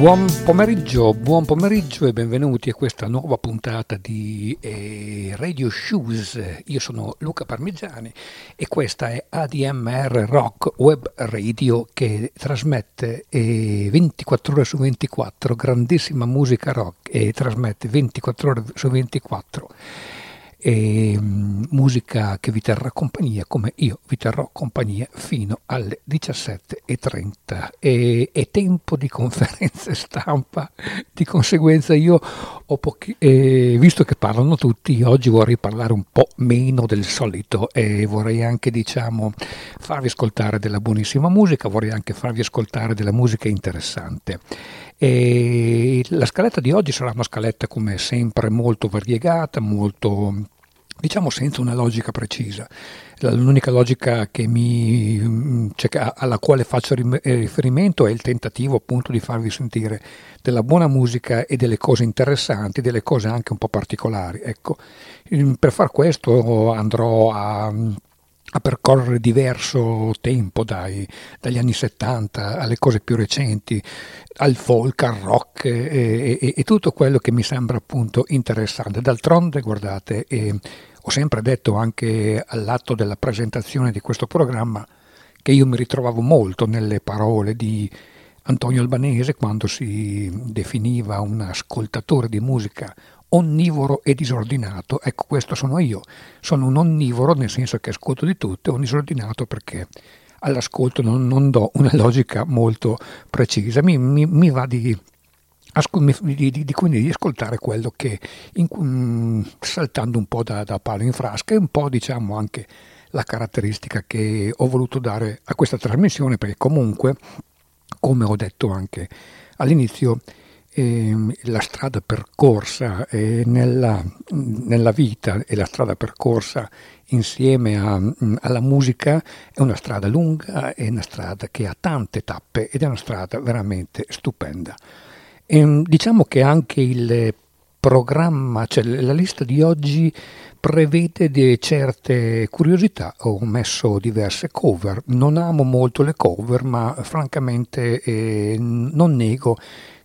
Buon pomeriggio, buon pomeriggio e benvenuti a questa nuova puntata di eh, Radio Shoes. Io sono Luca Parmigiani e questa è ADMR Rock Web Radio che trasmette eh, 24 ore su 24 grandissima musica rock e trasmette 24 ore su 24 e mm, musica che vi terrà compagnia come io vi terrò compagnia fino alle 17.30 e, è tempo di conferenze stampa. Di conseguenza io ho pochi, eh, visto che parlano tutti oggi vorrei parlare un po' meno del solito e vorrei anche diciamo farvi ascoltare della buonissima musica vorrei anche farvi ascoltare della musica interessante e la scaletta di oggi sarà una scaletta come sempre molto variegata, molto diciamo senza una logica precisa. L'unica logica mi, cioè, alla quale faccio riferimento è il tentativo appunto di farvi sentire della buona musica e delle cose interessanti, delle cose anche un po' particolari. Ecco, per far questo andrò a a percorrere diverso tempo, dai, dagli anni 70 alle cose più recenti, al folk, al rock e, e, e tutto quello che mi sembra appunto interessante. D'altronde, guardate, eh, ho sempre detto anche all'atto della presentazione di questo programma che io mi ritrovavo molto nelle parole di Antonio Albanese quando si definiva un ascoltatore di musica onnivoro e disordinato. Ecco, questo sono io. Sono un onnivoro nel senso che ascolto di tutto, un disordinato perché all'ascolto non, non do una logica molto precisa. Mi, mi, mi va di, di, di, quindi di ascoltare quello che, in, mm, saltando un po' da, da palo in frasca, è un po' diciamo anche la caratteristica che ho voluto dare a questa trasmissione, perché comunque, come ho detto anche all'inizio, la strada percorsa eh, nella, nella, vita e la strada percorsa insieme a, mm, alla musica è una strada lunga, è una strada che ha tante tappe ed è una strada veramente stupenda. E, ehm, diciamo che anche il programma, cioè la lista di oggi prevede certe curiosità, ho messo diverse cover, non amo molto le cover ma francamente eh, non nego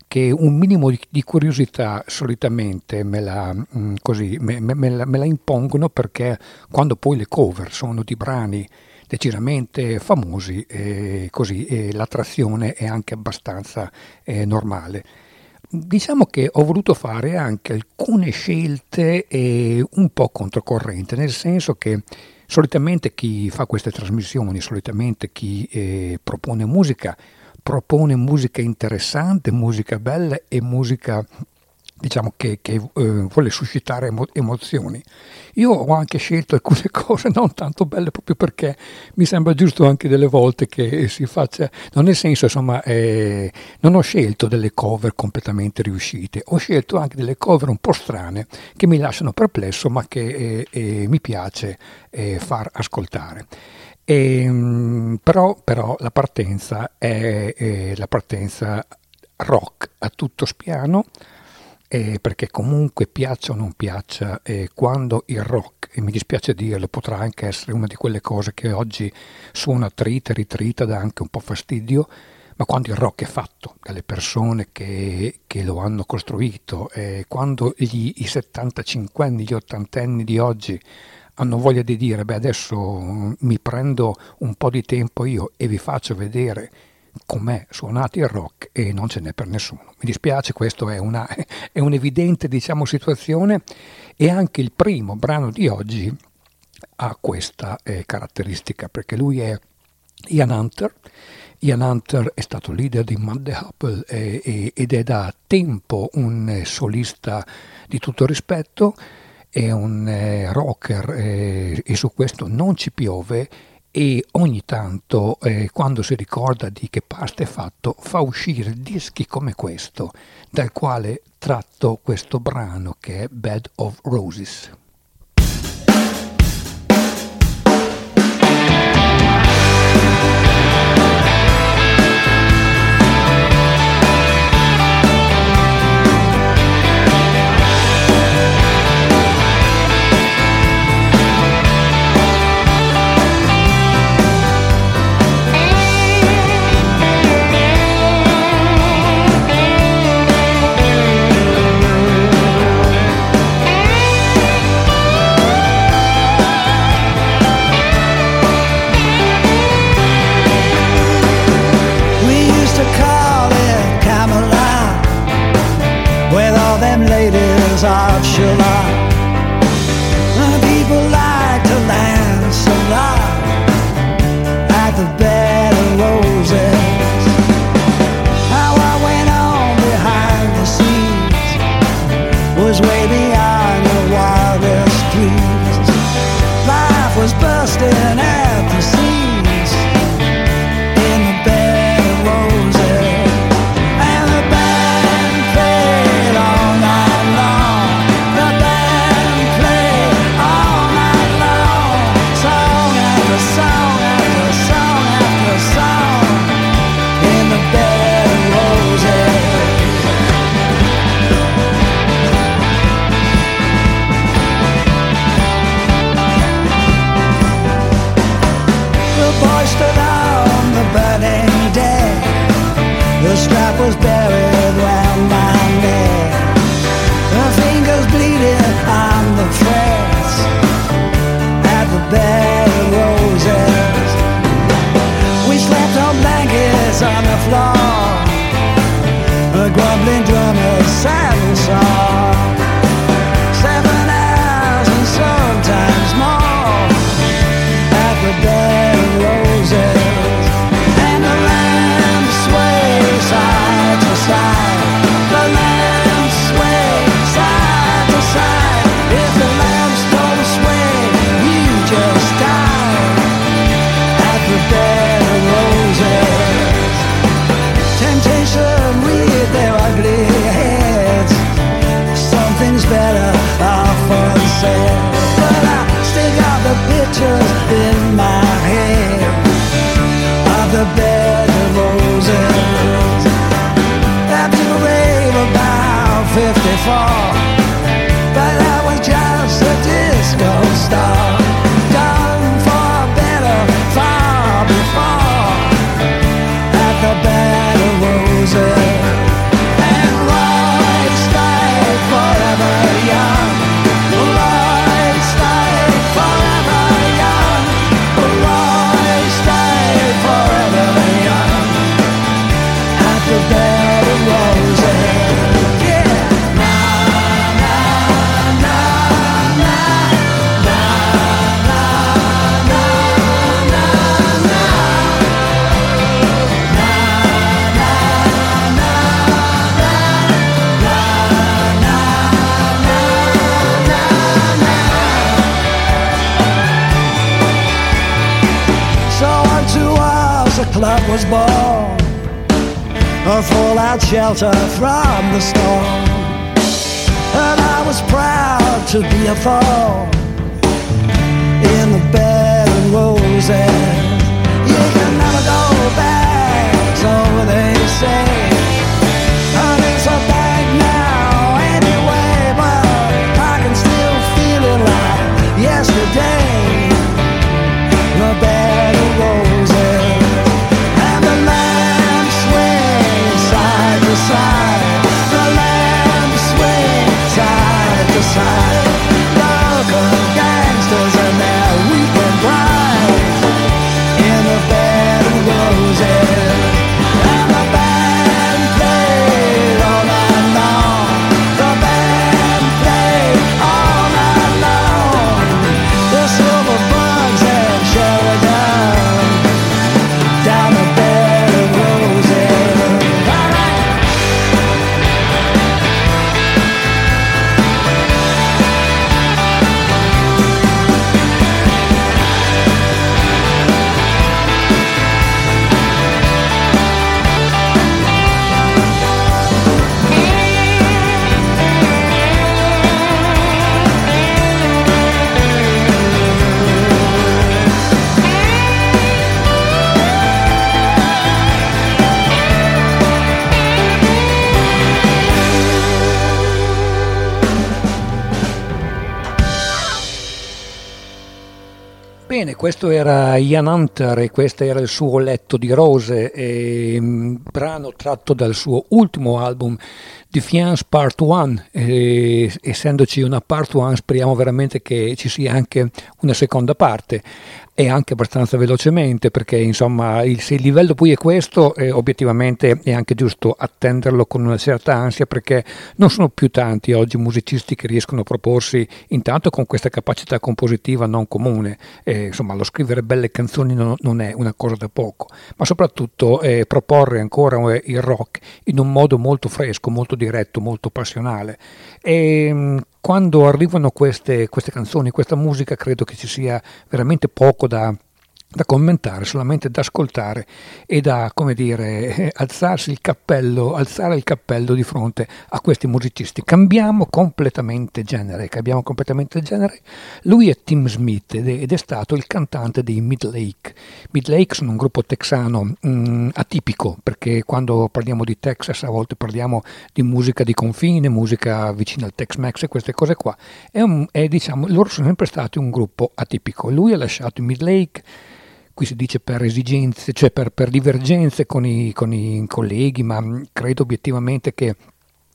che un minimo di, curiosità solitamente me la, mm, così, me, me, me, la, me, la, impongono perché quando poi le cover sono di brani decisamente famosi, eh, così eh, l'attrazione è anche abbastanza eh, normale. Diciamo che ho voluto fare anche alcune scelte eh, un po' controcorrente, nel senso che solitamente chi fa queste trasmissioni, solitamente chi eh, propone musica, propone musica interessante, musica bella e musica diciamo che, che eh, vuole suscitare emo- emozioni. Io ho anche scelto alcune cose non tanto belle proprio perché mi sembra giusto anche delle volte che si faccia, non nel senso insomma, eh, non ho scelto delle cover completamente riuscite, ho scelto anche delle cover un po' strane che mi lasciano perplesso ma che eh, mi piace eh, far ascoltare. E, ehm, però, però, la partenza è, è la partenza rock a tutto spiano, eh, perché comunque piaccia o non piaccia, eh, quando il rock, e mi dispiace dirlo, potrà anche essere una di quelle cose che oggi suona trita e ritrita, dà anche un po' fastidio, ma quando il rock è fatto dalle persone che, che lo hanno costruito, eh, quando gli, i 75 anni, gli 80 anni di oggi hanno voglia di dire, beh adesso mi prendo un po' di tempo io e vi faccio vedere com'è suonato il rock e non ce n'è per nessuno. Mi dispiace, questa è, è un'evidente diciamo, situazione e anche il primo brano di oggi ha questa eh, caratteristica perché lui è Ian Hunter. Ian Hunter è stato leader di Mud Apple eh, ed è da tempo un eh, solista di tutto rispetto è un eh, rocker eh, e su questo non ci piove e ogni tanto eh, quando si ricorda di che pasta è fatto fa uscire dischi come questo dal quale tratto questo brano che è Bed of Roses. shall I? Fallout shelter from the storm. And I was proud to be a thorn in the bed of roses. You can never go back, so they say. Questo era Ian Hunter e questo era il suo Letto di Rose, e, mm, brano tratto dal suo ultimo album Defiance Part 1. E, essendoci una Part 1 speriamo veramente che ci sia anche una seconda parte. E anche abbastanza velocemente perché insomma il, se il livello poi è questo eh, obiettivamente è anche giusto attenderlo con una certa ansia perché non sono più tanti oggi musicisti che riescono a proporsi intanto con questa capacità compositiva non comune. Eh, insomma lo scrivere belle canzoni non, non, è una cosa da poco. Ma soprattutto eh, proporre ancora eh, il rock in un modo molto fresco molto diretto molto passionale. E mm, quando arrivano queste, queste canzoni, questa musica, credo che ci sia veramente poco da, da commentare, solamente da ascoltare e da, come dire, alzarsi il cappello, alzare il cappello di fronte a questi musicisti. Cambiamo completamente genere, cambiamo completamente genere. Lui è Tim Smith ed è stato il cantante dei Midlake. Midlake sono un gruppo texano mh, atipico, perché quando parliamo di Texas a volte parliamo di musica di confine, musica vicina al Tex-Mex e queste cose qua. È un, è, diciamo, loro sono sempre stati un gruppo atipico. Lui ha lasciato i Midlake qui si dice per esigenze, cioè per, per divergenze con i, con i colleghi, ma credo obiettivamente che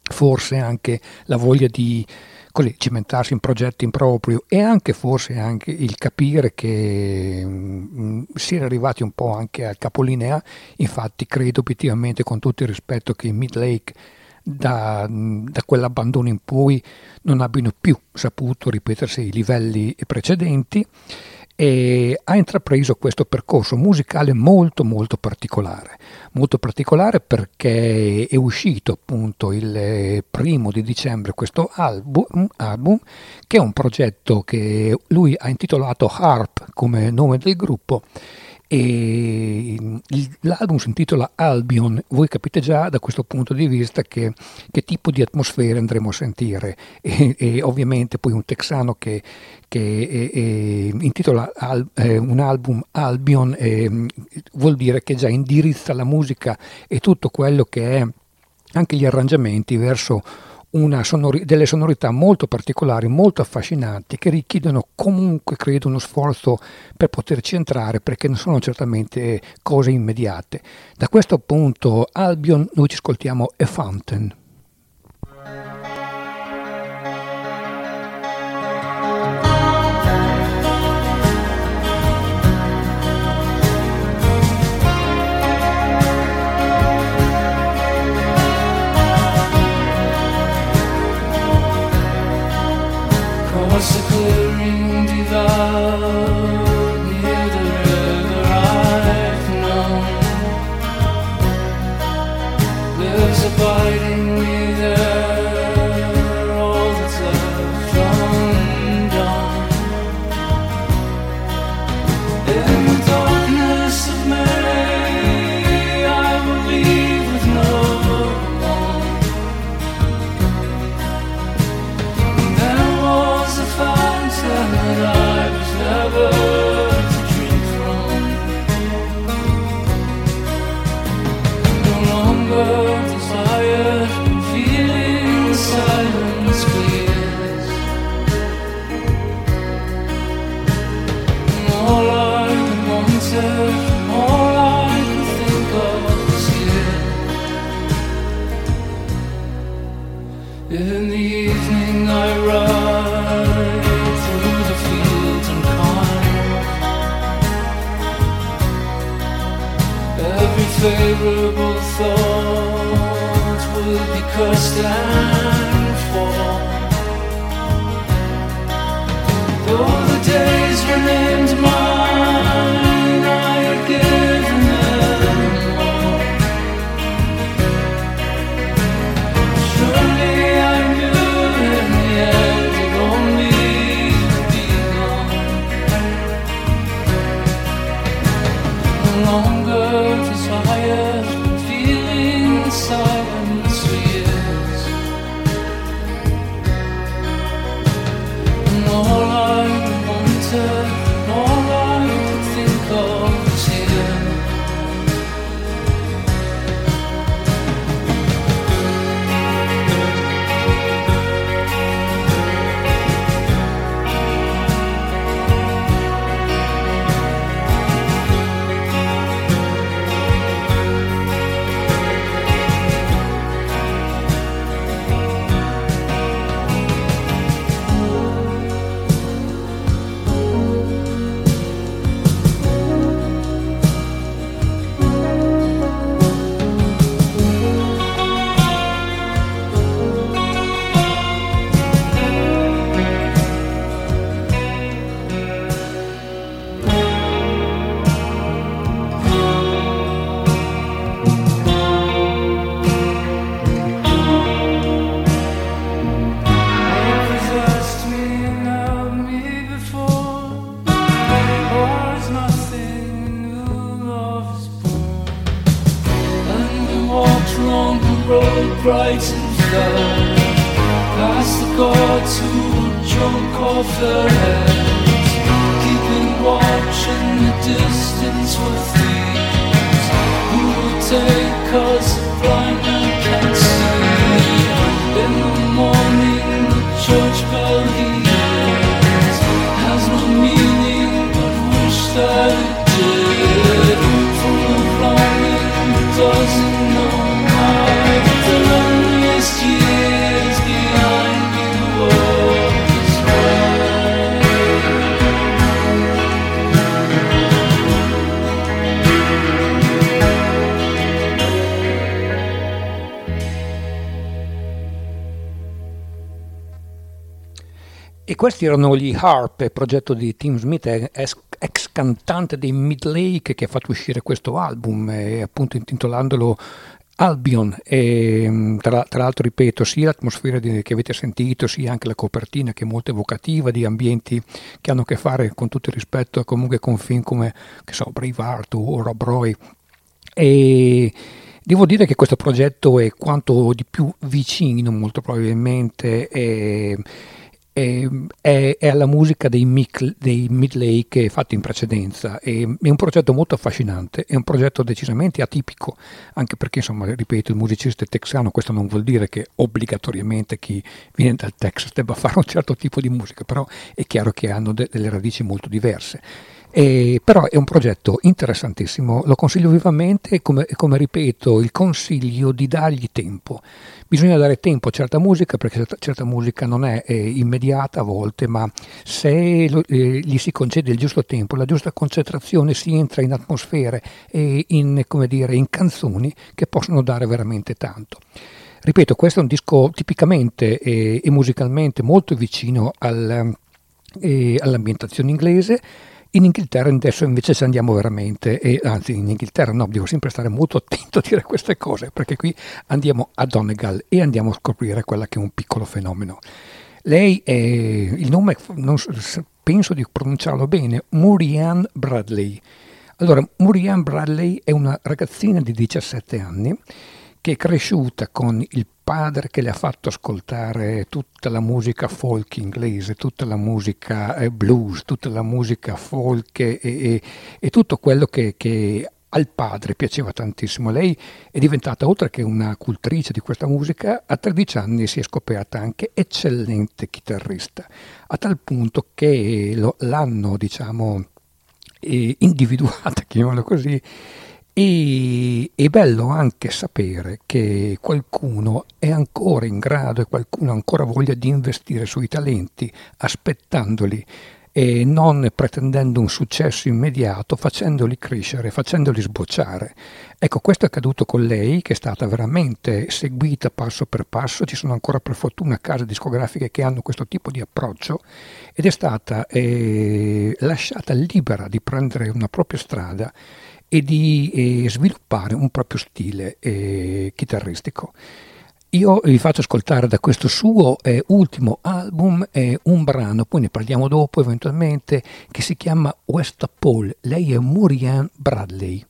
forse anche la voglia di così, cimentarsi in progetti in proprio e anche forse anche il capire che mh, si era arrivati un po' anche al capolinea, infatti credo obiettivamente con tutto il rispetto che i Mid Lake da, da, quell'abbandono in poi non abbiano più saputo ripetersi i livelli precedenti e ha intrapreso questo percorso musicale molto molto particolare, molto particolare perché è uscito appunto il primo di dicembre questo album, album che è un progetto che lui ha intitolato Harp come nome del gruppo e l'album si intitola Albion, voi capite già da questo punto di vista che, che tipo di atmosfera andremo a sentire. E, e ovviamente poi un texano che, che è, è, intitola al, eh, un album Albion eh, vuol dire che già indirizza la musica e tutto quello che è anche gli arrangiamenti verso sonori- delle sonorità molto particolari, molto affascinanti, che richiedono comunque, credo, uno sforzo per poterci entrare, perché non sono certamente cose immediate. Da questo punto, Albion, noi ci ascoltiamo A Fountain. Started to questi erano gli Harp, progetto di Tim Smith, ex, cantante dei Midlake che ha fatto uscire questo album, eh, appunto intitolandolo Albion, e, mm, tra, tra, l'altro ripeto, sia l'atmosfera di, che avete sentito, sia anche la copertina che è molto evocativa di ambienti che hanno a che fare con tutto il rispetto comunque con film come che so, Braveheart o Rob Roy. E devo dire che questo progetto è quanto di più vicino molto probabilmente. E, è, è, alla musica dei, Mick, dei Midlake fatti in precedenza. È, è, un progetto molto affascinante, è un progetto decisamente atipico, anche perché, insomma, ripeto, il musicista è texano, questo non vuol dire che obbligatoriamente chi viene dal Texas debba fare un certo tipo di musica, però è chiaro che hanno de- delle radici molto diverse. E, però è un progetto interessantissimo, lo consiglio vivamente e come, come, ripeto il consiglio di dargli tempo. Bisogna dare tempo a certa musica perché certa, certa musica non è eh, immediata a volte, ma se lo, eh, gli si concede il giusto tempo, la giusta concentrazione, si entra in atmosfere e in, dire, in canzoni che possono dare veramente tanto. Ripeto, questo è un disco tipicamente eh, e musicalmente molto vicino al, eh, all'ambientazione inglese in Inghilterra adesso invece ci andiamo veramente, e anzi in Inghilterra no, devo sempre stare molto attento a dire queste cose, perché qui andiamo a Donegal e andiamo a scoprire quella che è un piccolo fenomeno. Lei è, il nome, non, penso di pronunciarlo bene, Murianne Bradley. Allora, Murianne Bradley è una ragazzina di 17 anni che è cresciuta con il padre che le ha fatto ascoltare tutta la musica folk inglese, tutta la musica eh, blues, tutta la musica folk e, e, e tutto quello che, che, al padre piaceva tantissimo. Lei è diventata, oltre che una cultrice di questa musica, a 13 anni si è scoperta anche eccellente chitarrista, a tal punto che lo, l'hanno, diciamo, eh, individuata, chiamiamolo così, e è bello anche sapere che qualcuno è ancora in grado e qualcuno ha ancora voglia di investire sui talenti, aspettandoli e non pretendendo un successo immediato, facendoli crescere, facendoli sbocciare. Ecco, questo è accaduto con lei, che è stata veramente seguita passo per passo, ci sono ancora per fortuna case discografiche che hanno questo tipo di approccio ed è stata eh, lasciata libera di prendere una propria strada e di eh, sviluppare un proprio stile eh, chitarristico. Io vi faccio ascoltare da questo suo eh, ultimo album eh, un brano, poi ne parliamo dopo eventualmente, che si chiama West Paul. Lei è Murian Bradley.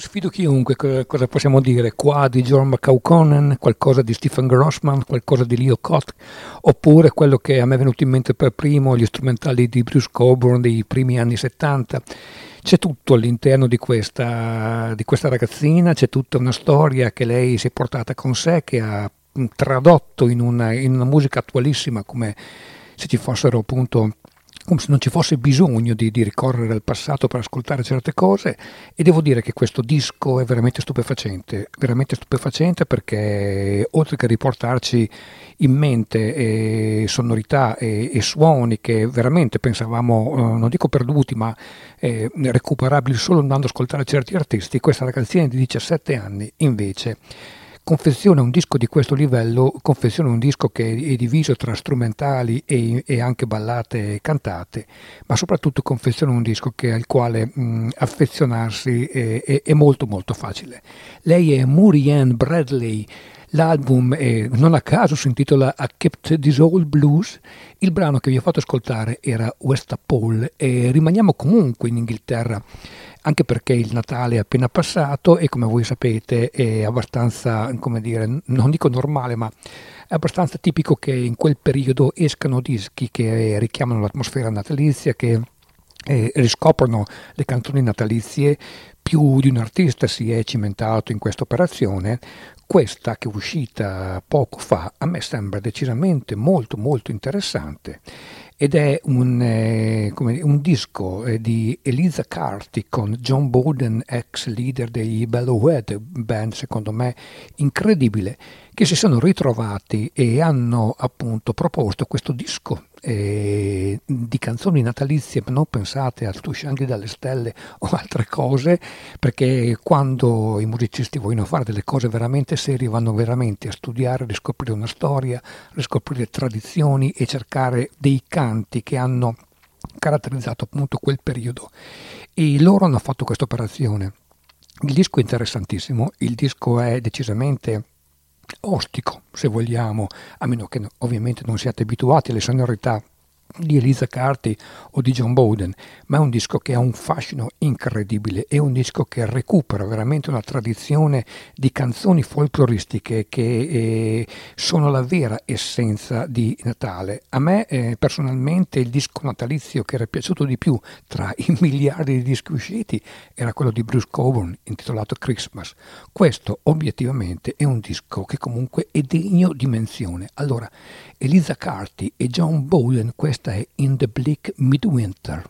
Sfido chiunque, cosa possiamo dire? Qua di John McCauconen, qualcosa di Stephen Grossman, qualcosa di Leo Cott, oppure quello che a me è venuto in mente per primo, gli strumentali di Bruce Coburn dei primi anni 70. C'è tutto all'interno di questa, di questa ragazzina, c'è tutta una storia che lei si è portata con sé, che ha tradotto in una, in una musica attualissima come se ci fossero appunto come se non ci fosse bisogno di, di, ricorrere al passato per ascoltare certe cose. E devo dire che questo disco è veramente stupefacente, veramente stupefacente perché oltre che riportarci in mente eh, sonorità e, e, suoni che veramente pensavamo, eh, non dico perduti, ma eh, recuperabili solo andando ad ascoltare certi artisti, questa ragazzina di 17 anni invece confeziona un disco di questo livello, confeziona un disco che è diviso tra strumentali e, e anche ballate e cantate, ma soprattutto confeziona un disco che, al quale mh, affezionarsi è, è, è, molto molto facile. Lei è Murianne Bradley, l'album è, non a caso si intitola I Kept This Old Blues, il brano che vi ho fatto ascoltare era West Paul e rimaniamo comunque in Inghilterra anche perché il Natale è appena passato e come voi sapete è abbastanza, come dire, non dico normale, ma è abbastanza tipico che in quel periodo escano dischi che richiamano l'atmosfera natalizia, che eh, riscoprono le canzoni natalizie, più di un artista si è cimentato in questa operazione, questa che è uscita poco fa a me sembra decisamente molto molto interessante ed è un, eh, come, un disco eh, di Eliza Carty con John Bowden, ex leader dei Bellowhead, band secondo me incredibile, che si sono ritrovati e hanno appunto proposto questo disco eh, di canzoni natalizie, ma non pensate a Tu scendi dalle stelle o altre cose, perché quando i musicisti vogliono fare delle cose veramente serie vanno veramente a studiare, riscoprire una storia, riscoprire tradizioni e cercare dei canti che hanno caratterizzato appunto quel periodo. E loro hanno fatto questa operazione. Il disco è interessantissimo, il disco è decisamente ostico, se vogliamo, a meno che ovviamente non siate abituati alle sonorità di Eliza Carty o di John Bowden, ma è un disco che ha un fascino incredibile, è un disco che recupera veramente una tradizione di canzoni folcloristiche che eh, sono la vera essenza di Natale. A me eh, personalmente il disco natalizio che era piaciuto di più tra i miliardi di dischi usciti era quello di Bruce Coburn intitolato Christmas. Questo obiettivamente è un disco che comunque è degno di menzione. Allora, Eliza Carty e John Bowden, questa In the Bleak Midwinter.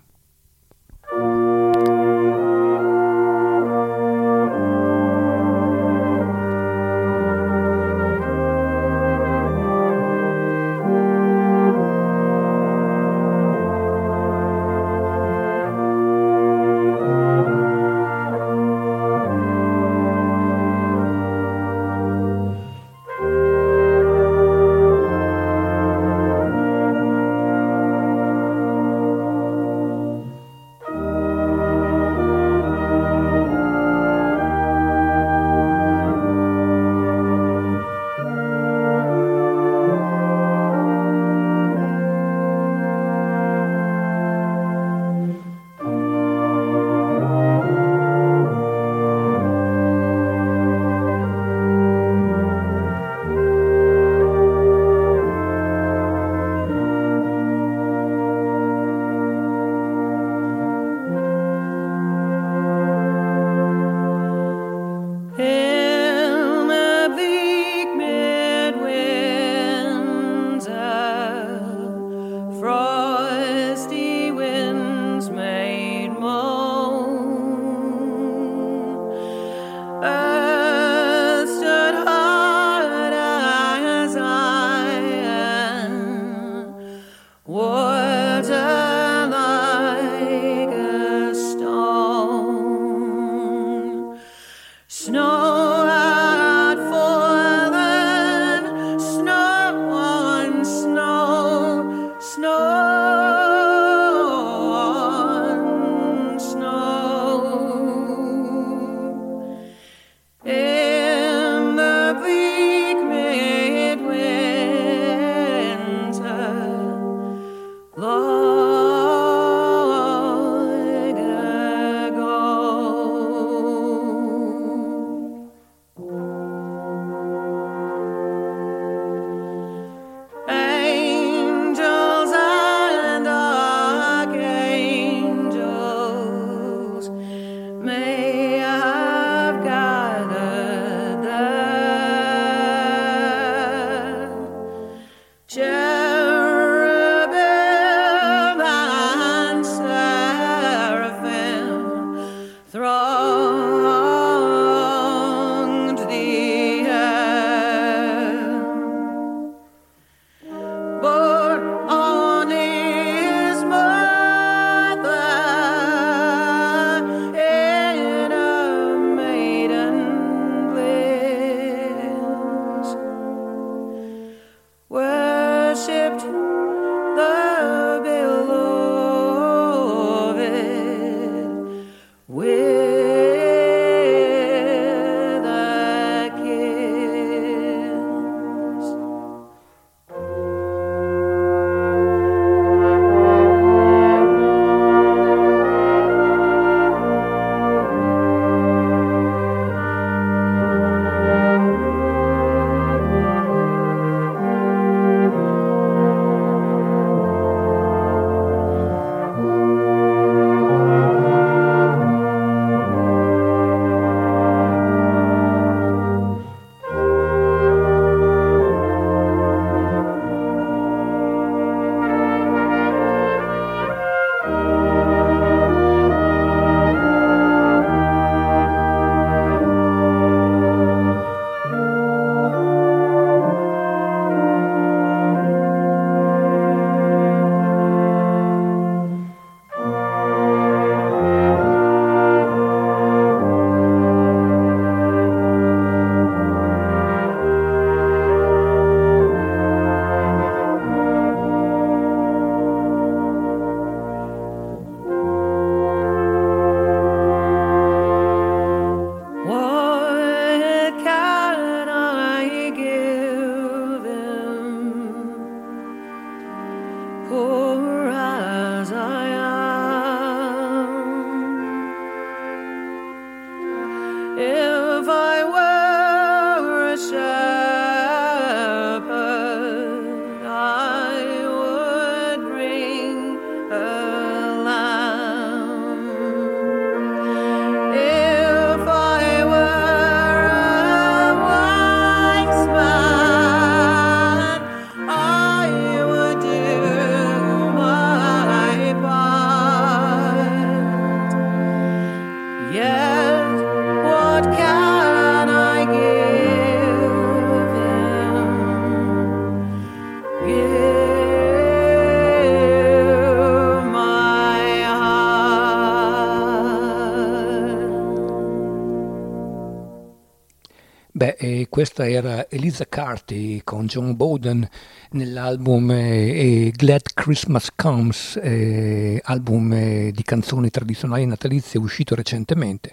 Questa era Elisa Carty con John Bowden nell'album eh, Glad Christmas Comes, eh, album eh, di canzoni tradizionali natalizie uscito recentemente.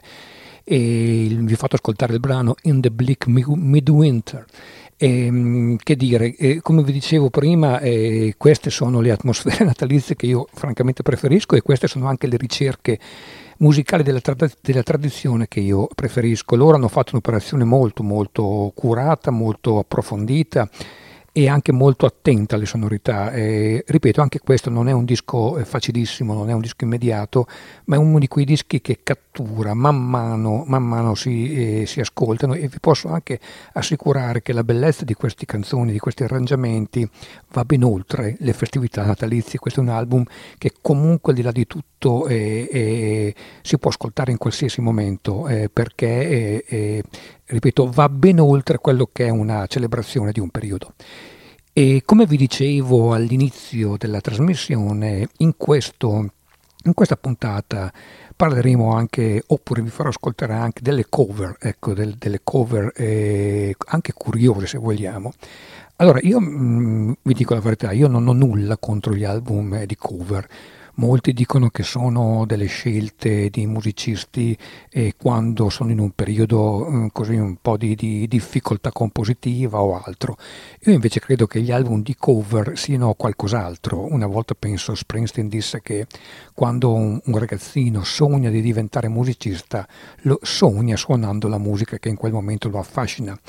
E vi ho fatto ascoltare il brano In the Bleak Midwinter. E, che dire, eh, come vi dicevo prima, eh, queste sono le atmosfere natalizie che io francamente preferisco e queste sono anche le ricerche musicali della, trad- della, tradizione che io preferisco. Loro hanno fatto un'operazione molto molto curata, molto approfondita e anche molto attenta alle sonorità. Eh, ripeto, anche questo non è un disco eh, facilissimo, non è un disco immediato, ma è uno di quei dischi che cattura man mano, man mano si, eh, si, ascoltano e vi posso anche assicurare che la bellezza di queste canzoni, di questi arrangiamenti va ben oltre le festività natalizie. Questo è un album che comunque al di là di tutto eh, eh, si può ascoltare in qualsiasi momento eh, perché ripeto, va ben oltre quello che è una celebrazione di un periodo. E come vi dicevo all'inizio della trasmissione, in, questo, in questa puntata parleremo anche, oppure vi farò ascoltare anche delle cover, ecco, del, delle cover eh, anche curiose se vogliamo. Allora, io mh, mm, vi dico la verità, io non ho nulla contro gli album di cover, Molti dicono che sono delle scelte di musicisti eh, quando sono in un periodo eh, così un po' di, di, difficoltà compositiva o altro. Io invece credo che gli album di cover siano qualcos'altro. Una volta penso Springsteen disse che quando un, un ragazzino sogna di diventare musicista, lo sogna suonando la musica che in quel momento lo affascina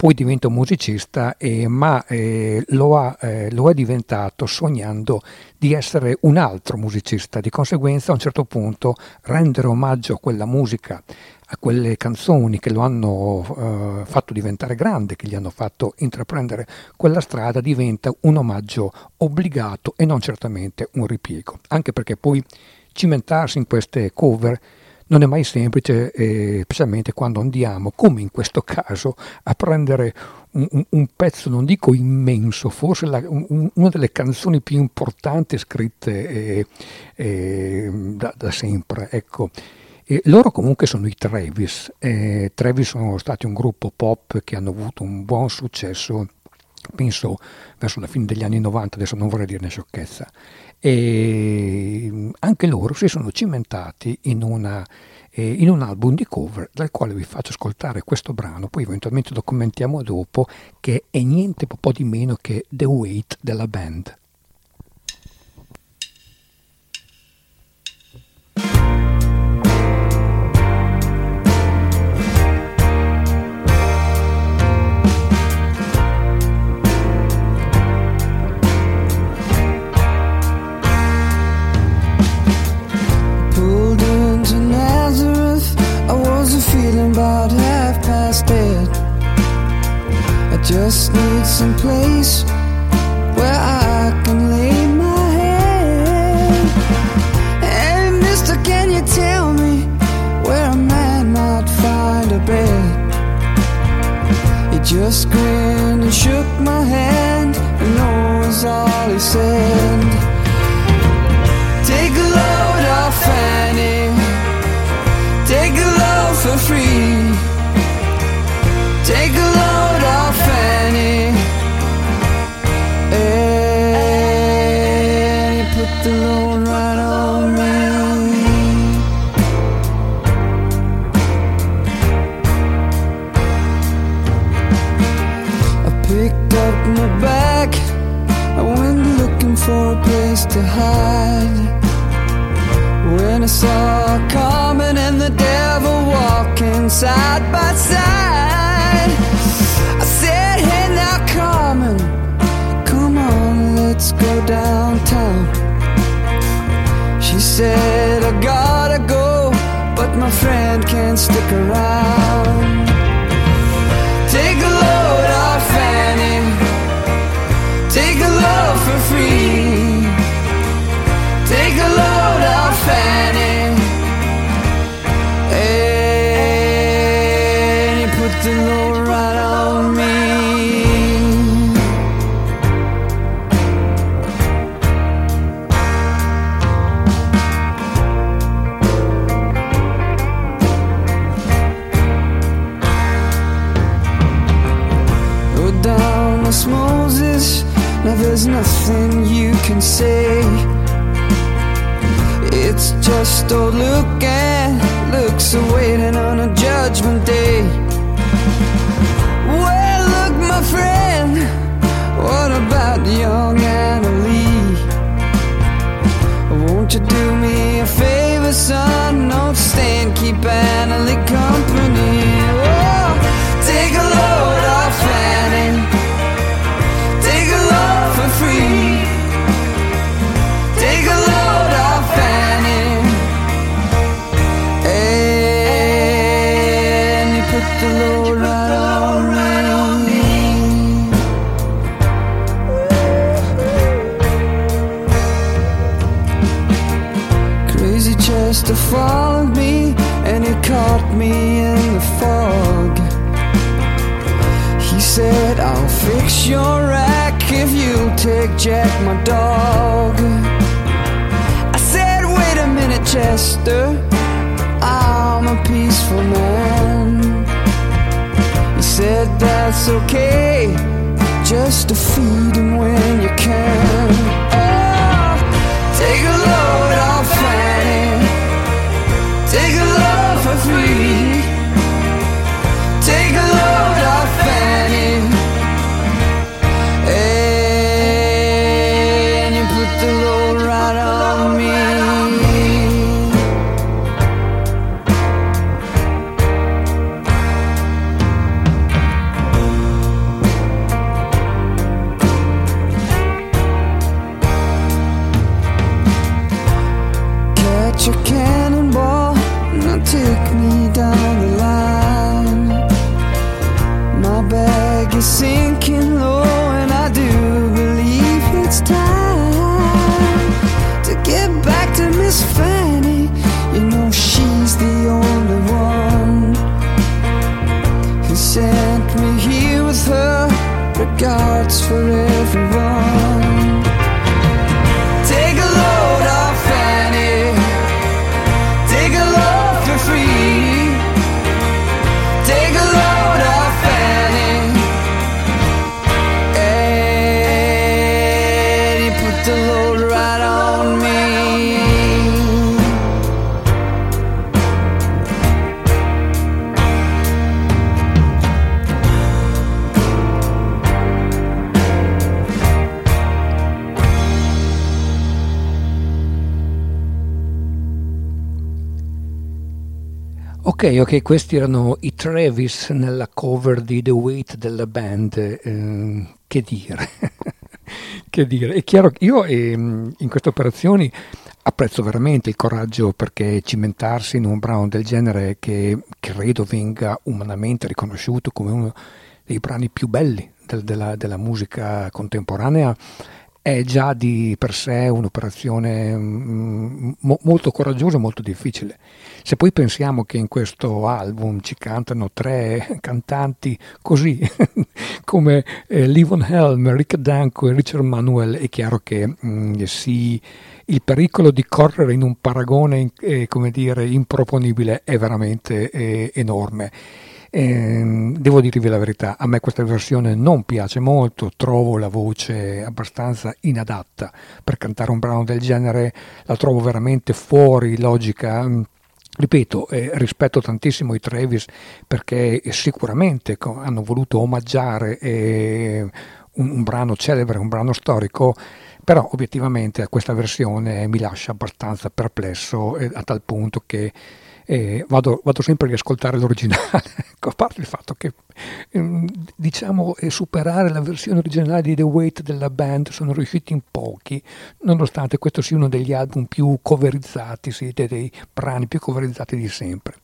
poi diventa musicista, eh, ma eh, lo, ha, eh, lo, è diventato sognando di essere un altro musicista, di conseguenza a un certo punto rendere omaggio a quella musica, a quelle canzoni che lo hanno eh, fatto diventare grande, che gli hanno fatto intraprendere quella strada, diventa un omaggio obbligato e non certamente un ripiego, anche perché poi cimentarsi in queste cover non è mai semplice, eh, specialmente quando andiamo, come in questo caso, a prendere un, un, un pezzo, non dico immenso, forse la, un, una delle canzoni più importanti scritte eh, eh, da, da, sempre. Ecco. E loro comunque sono i Travis. Eh, Travis sono stati un gruppo pop che hanno avuto un buon successo penso verso la fine degli anni 90, adesso non vorrei dire una sciocchezza, e anche loro si sono cimentati in, una, eh, in un album di cover dal quale vi faccio ascoltare questo brano, poi eventualmente lo commentiamo dopo, che è niente po' di meno che The Weight della band. About half past dead. I just need some place where I can lay my head. And mister, can you tell me where a man might find a bed? He just grinned and shook my hand, and no all he said. and stick around. Say. It's just old look and looks waiting on a judgment day. Well, look, my friend, Jack, my dog. I said, wait a minute, Chester, I'm a peaceful man. He said, that's okay, just to feed him when you can. Ok, ok, questi erano i Travis nella cover di The Weight della band. eh, che dire? che dire? È chiaro che io ehm, in queste operazioni apprezzo veramente il coraggio perché cimentarsi in un brano del genere che credo venga umanamente riconosciuto come uno dei brani più belli del- della, della musica contemporanea è già di per sé un'operazione mm, mo- molto coraggiosa e molto difficile. Se poi pensiamo che in questo album ci cantano tre cantanti così come eh, Livon Helm, Rick Danko e Richard Manuel, è chiaro che mm, sì, il pericolo di correre in un paragone eh, dire, improponibile è veramente eh, enorme. Ehm, devo dirvi la verità, a me questa versione non piace molto, trovo la voce abbastanza inadatta per cantare un brano del genere, la trovo veramente fuori logica. mm, Ripeto, eh, rispetto tantissimo i Travis perché sicuramente co- hanno voluto omaggiare eh, un, un brano celebre, un brano storico, però obiettivamente questa versione mi lascia abbastanza perplesso eh, a tal punto che eh, vado, vado sempre a riascoltare l'originale, ecco, a parte il fatto che ehm, diciamo eh, superare la versione originale di The Weight della band sono riusciti in pochi, nonostante questo sia uno degli album più coverizzati, dei, dei brani più coverizzati di sempre.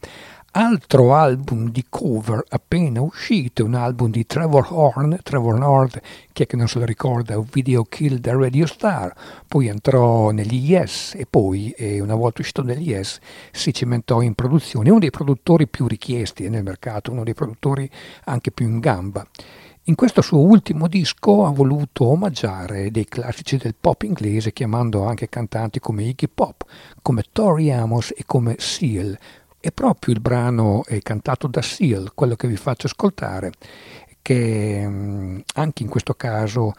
Altro album di cover appena uscito, un album di Trevor Horn, Trevor Horn, chi è che non se lo ricorda, un video Kill the Radio Star, poi entrò negli Yes e poi, eh, una volta uscito dagli Yes, si cimentò in produzione, uno dei produttori più richiesti nel mercato, uno dei produttori anche più in gamba. In questo suo ultimo disco ha voluto omaggiare dei classici del pop inglese chiamando anche cantanti come Iggy Pop, come Tori Amos e come Seal. E proprio il brano è cantato da Seal, quello che vi faccio ascoltare, che mh, anche in questo caso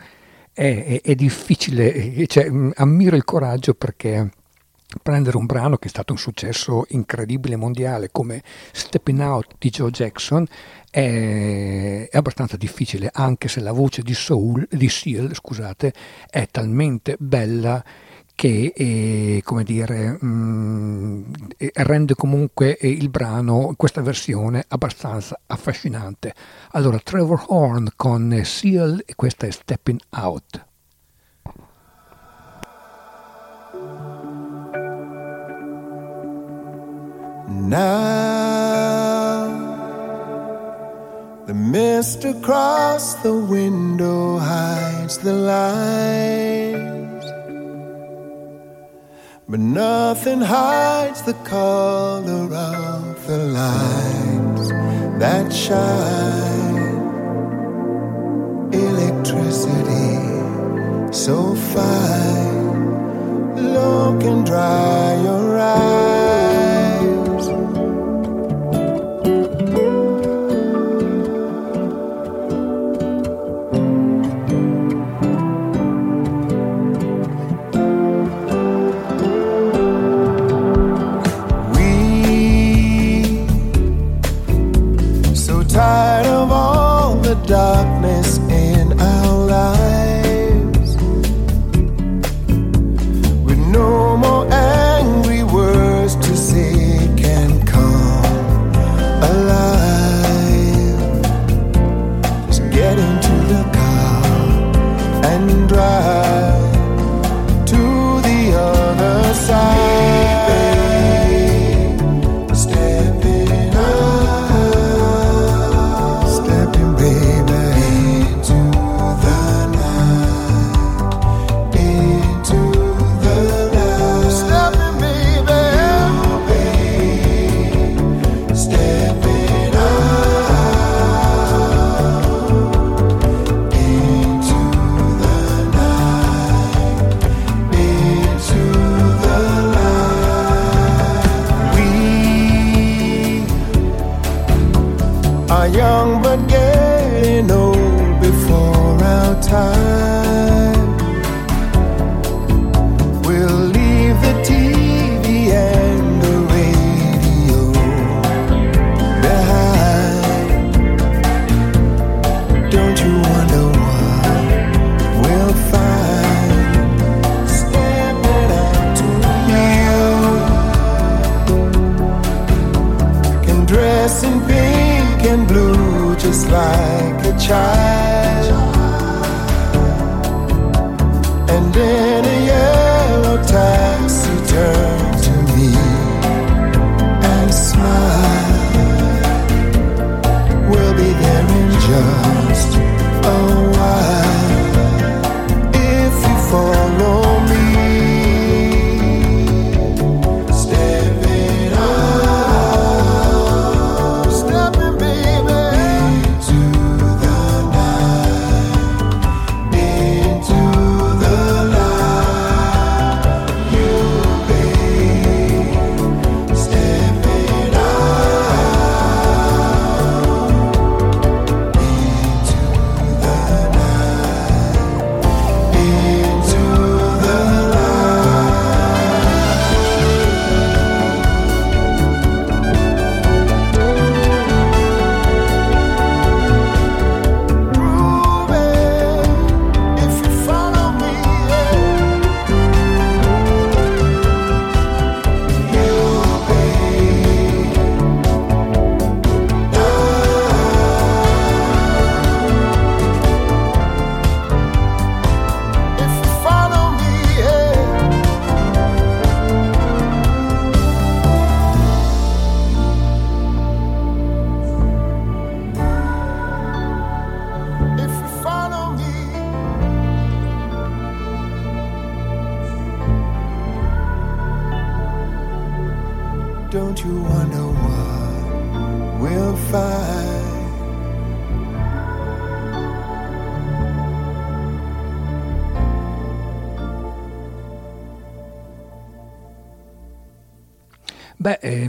è, è, è difficile, cioè, mh, ammiro il coraggio perché prendere un brano che è stato un successo incredibile mondiale come Stepping Out di Joe Jackson è, è abbastanza difficile anche se la voce di Soul di Seal scusate è talmente bella che eh, come dire, mh, mm, rende comunque il brano, questa versione, abbastanza affascinante. Allora, Trevor Horn con Seal e questa è Stepping Out. Now the mist across the window hides the light, but nothing hides the color of the lights that shine. Electricity so fine, look and dry your eyes.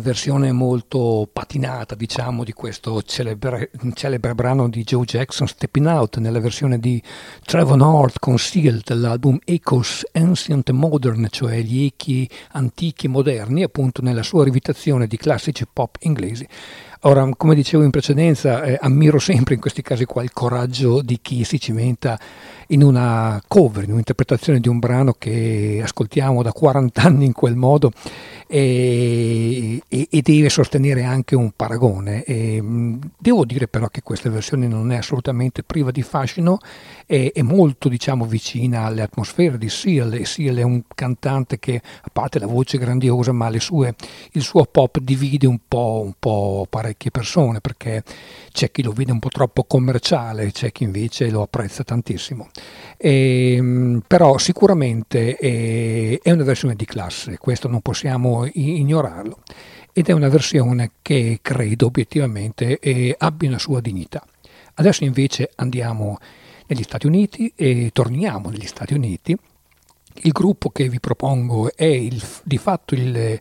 Versione molto patinata, diciamo, di questo celebre, celebre, brano di Joe Jackson, Stepping Out, nella versione di Trevor North con Seal dell'album Echoes Ancient Modern, cioè gli echi antichi moderni, appunto nella sua rivitazione di classici pop inglesi. Ora, come dicevo in precedenza, eh, ammiro sempre in questi casi qua il coraggio di chi si cimenta in una cover, in un'interpretazione di un brano che ascoltiamo da 40 anni in quel modo e, e, e deve sostenere anche un paragone. E, devo dire però che questa versione non è assolutamente priva di fascino, è, è molto diciamo, vicina alle atmosfere di Seal e Seal è un cantante che a parte la voce grandiosa ma sue, il suo pop divide un po', un po' parecchie persone perché c'è chi lo vede un po' troppo commerciale, c'è chi invece lo apprezza tantissimo. E, ehm, però sicuramente è, è una versione di classe, questo non possiamo ignorarlo ed è una versione che credo obiettivamente eh, abbia una sua dignità. Adesso invece andiamo negli Stati Uniti e torniamo negli Stati Uniti. Il gruppo che vi propongo è il, di fatto il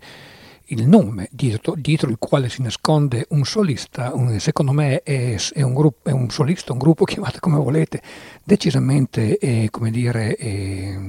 il nome dietro, dietro, il quale si nasconde un solista, un, secondo me è, è, un gruppo, è, un solista, un gruppo, chiamate come volete, decisamente, eh, come dire, eh,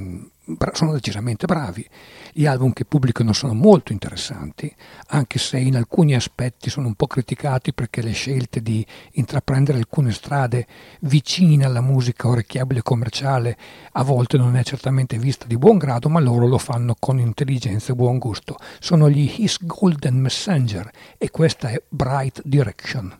sono decisamente bravi. Gli album che pubblicano sono molto interessanti, anche se in alcuni aspetti sono un po' criticati perché le scelte di intraprendere alcune strade vicine alla musica orecchiabile commerciale a volte non è certamente vista di buon grado, ma loro lo fanno con intelligenza e buon gusto. Sono gli His Golden Messenger e questa è Bright Direction.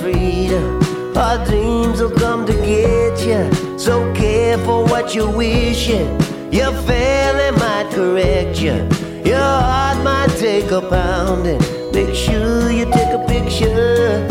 Freedom. Our dreams will come to get you. So careful what you're wishing. Your family might correct you. Your heart might take a pounding. Make sure you take a picture.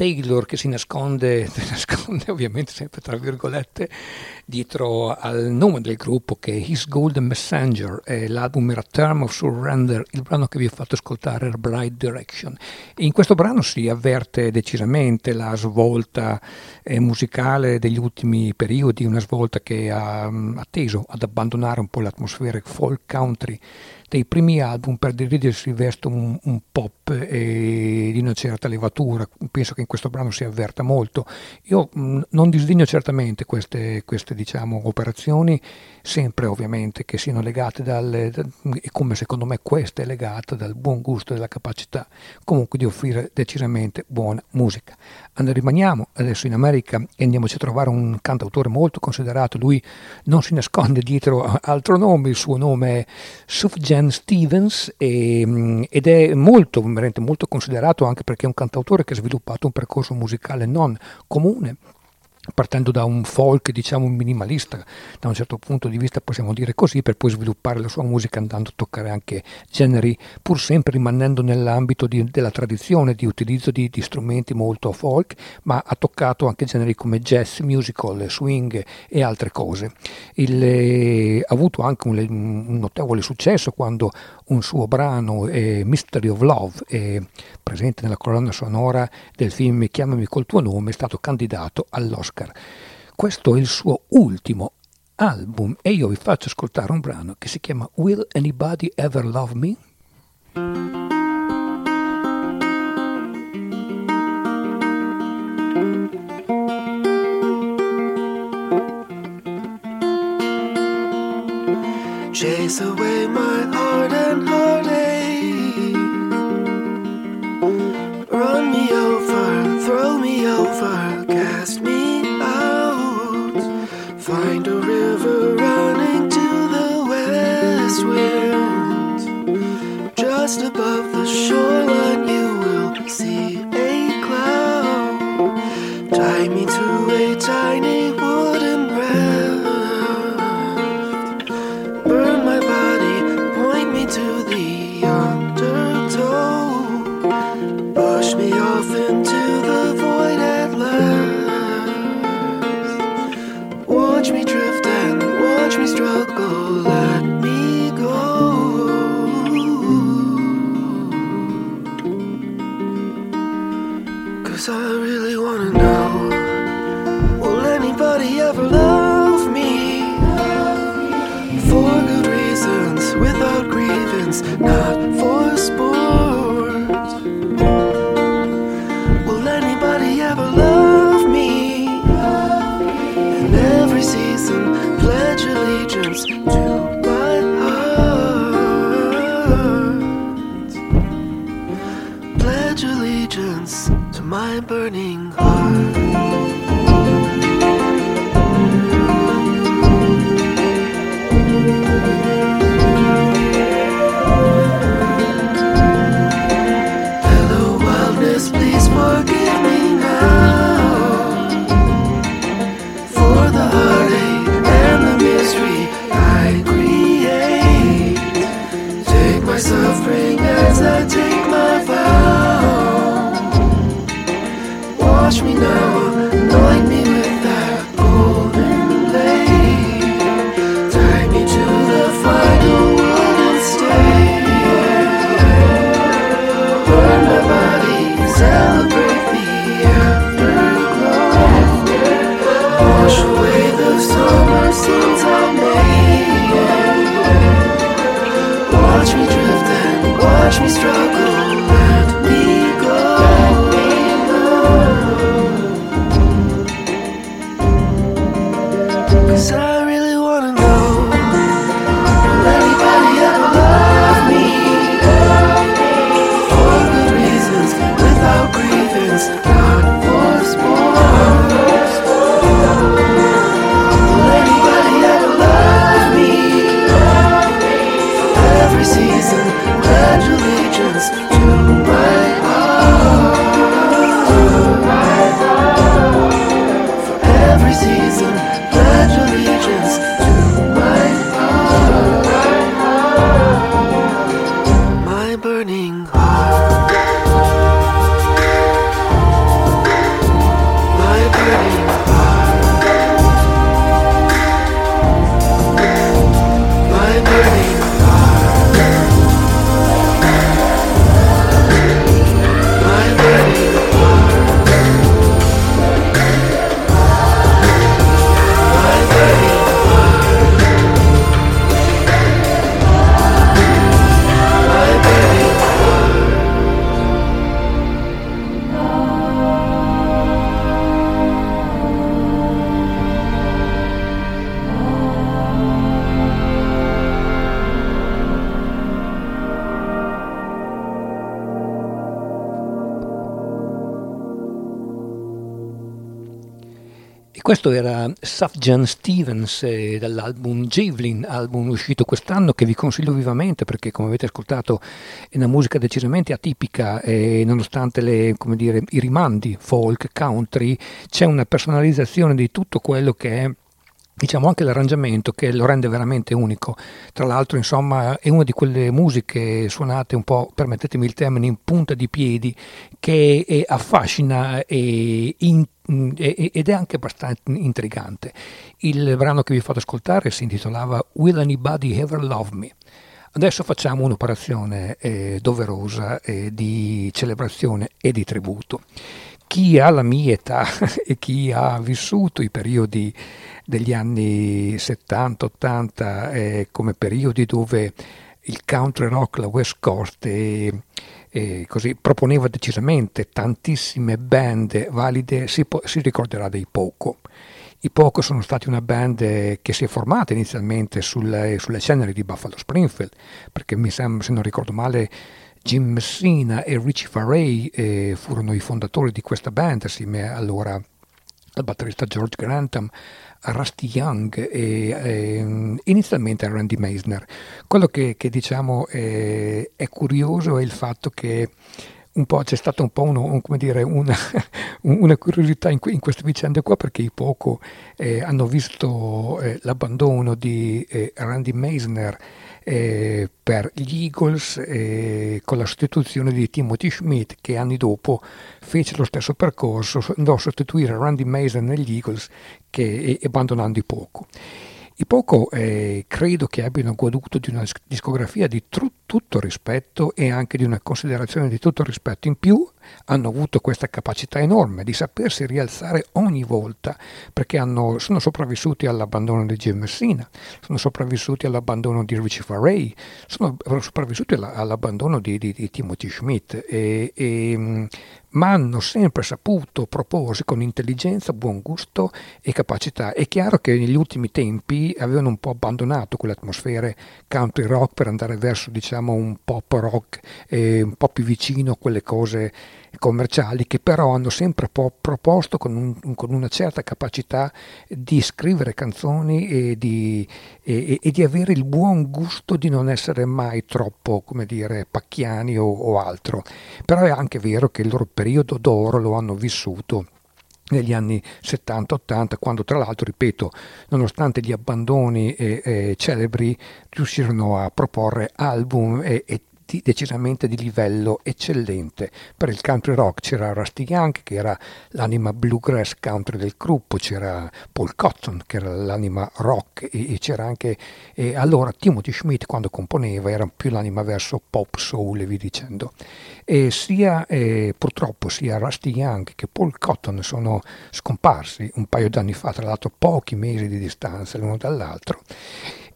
Taylor che si nasconde, si nasconde ovviamente sempre tra virgolette dietro al nome del gruppo che è His Golden Messenger, l'album era Term of Surrender, il brano che vi ho fatto ascoltare era Bright Direction. E in questo brano si avverte decisamente la svolta eh, musicale degli ultimi periodi, una svolta che ha, ha teso ad abbandonare un po' l'atmosfera folk country dei primi album per dirigersi verso un, un pop eh, di una certa levatura, penso che in questo brano si avverta molto. Io mm, non disdegno certamente queste, queste diciamo, operazioni, sempre ovviamente che siano legate dal, e come secondo me questa è legata dal buon gusto e dalla capacità comunque di offrire decisamente buona musica. Allora, rimaniamo adesso in America e andiamoci a trovare un cantautore molto considerato, lui non si nasconde dietro altro nome, il suo nome è Sufjan Stevens e, mm, ed è molto, molto considerato anche perché è un cantautore che ha sviluppato un percorso musicale non comune partendo da un folk diciamo minimalista. Da un certo punto di vista possiamo dire così per poi sviluppare la sua musica andando a toccare anche generi pur sempre rimanendo nell'ambito di, della tradizione di utilizzo di, di, strumenti molto folk ma ha toccato anche generi come jazz, musical, swing e altre cose. Il, eh, ha avuto anche un, un, notevole successo quando un suo brano eh, Mystery of Love è presente nella colonna sonora del film Chiamami col tuo nome è stato candidato all'Oscar Oscar. Questo è il suo ultimo album e io vi faccio ascoltare un brano che si chiama Will Anybody Ever Love Me? Chase away my heart and heartache. Run me over, throw me over, cast me out. Find a river running to the west wind. Just above the shoreline, you will see a cloud. Tie me to a tiny Push me off into the void at last. Watch me drift and watch me struggle. Let me go. Cause I really wanna know Will anybody ever love me? For good reasons, without grievance, my burning heart. Questo era Sufjan Stevens eh, dall'album Javelin, album uscito quest'anno che vi consiglio vivamente perché come avete ascoltato è una musica decisamente atipica e nonostante le, dire, i rimandi folk, country, c'è una personalizzazione di tutto quello che è diciamo anche l'arrangiamento che lo rende veramente unico. Tra l'altro, insomma, è una di quelle musiche suonate un po', permettetemi il termine, in punta di piedi, che affascina e in, ed è anche abbastanza intrigante. Il brano che vi ho fatto ascoltare si intitolava Will Anybody Ever Love Me? Adesso facciamo un'operazione eh, doverosa eh, di celebrazione e di tributo. Chi ha la mia età e chi ha vissuto i periodi degli anni 70-80 eh, come periodi dove il country rock, la West Coast e, e così proponeva decisamente tantissime band valide, si, po- si ricorderà dei Poco. I Poco sono stati una band che si è formata inizialmente sulle, sulle ceneri di Buffalo Springfield, perché mi sembra, se non ricordo male, Jim Messina e Richie Farray eh, furono i fondatori di questa band assieme allora al batterista George Grantham, Rusty Young e, e inizialmente a Randy Meisner. Quello che, che diciamo è, è, curioso è il fatto che c'è stata un po' uno, un, dire, una, una, curiosità in, in, queste vicende qua perché i poco eh, hanno visto eh, l'abbandono di eh, Randy Meisner eh, per gli Eagles eh, con la sostituzione di Timothy Schmidt che anni dopo fece lo stesso percorso, andò a sostituire Randy Mason negli Eagles che, abbandonando i poco. I poco eh, credo che abbiano goduto di una discografia di tr- tutto rispetto e anche di una considerazione di tutto rispetto in più hanno avuto questa capacità enorme di sapersi rialzare ogni volta perché hanno, sono sopravvissuti all'abbandono di Jim Messina, sono sopravvissuti all'abbandono di Richie Farray, sono sopravvissuti all'abbandono di, di, di Timothy Schmidt e, e, ma hanno sempre saputo proporsi con intelligenza, buon gusto e capacità. È chiaro che negli ultimi tempi avevano un po' abbandonato quelle atmosfere country rock per andare verso diciamo un pop rock eh, un po' più vicino a quelle cose commerciali che però hanno sempre po- proposto con, un, con, una certa capacità di scrivere canzoni e di, e, e di, avere il buon gusto di non essere mai troppo, come dire, pacchiani o, o altro. Però è anche vero che il loro periodo d'oro lo hanno vissuto negli anni 70-80, quando tra l'altro, ripeto, nonostante gli abbandoni eh, eh, celebri, riuscirono a proporre album e, e di, decisamente di livello eccellente. Per il country rock c'era Rusty Young che era l'anima bluegrass country del gruppo, c'era Paul Cotton che era l'anima rock e, e c'era anche e allora Timothy Schmidt quando componeva era più l'anima verso pop soul e via dicendo. E sia eh, purtroppo sia Rusty Young che Paul Cotton sono scomparsi un paio d'anni fa, tra l'altro pochi mesi di distanza l'uno dall'altro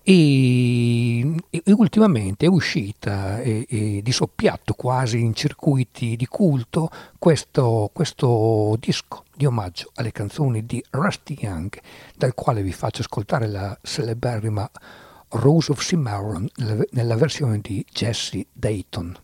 e, e ultimamente è uscita e, e di soppiatto quasi in circuiti di culto questo, questo disco di omaggio alle canzoni di Rusty Young dal quale vi faccio ascoltare la celeberrima Rose of Cimarron nella versione di Jesse Dayton.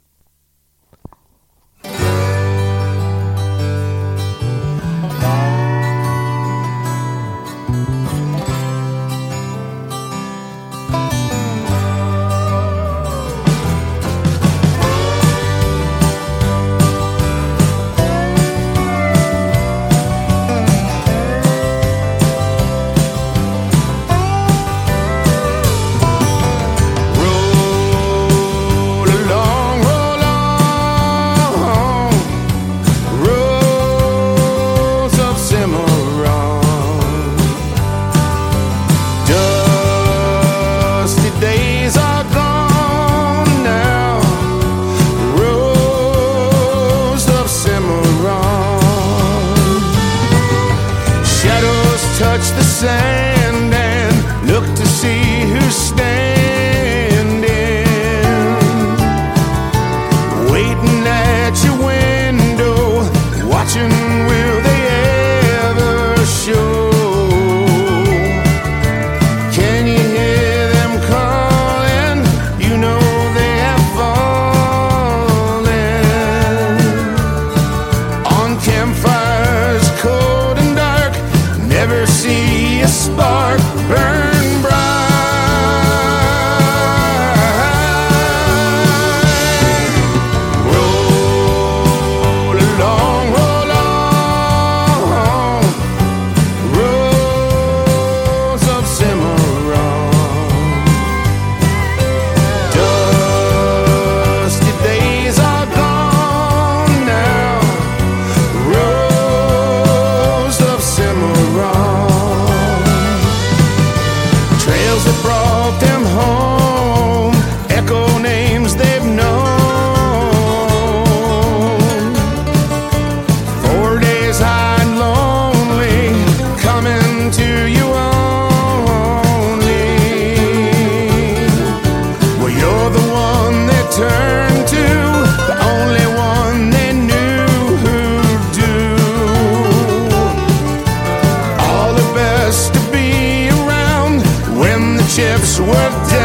worth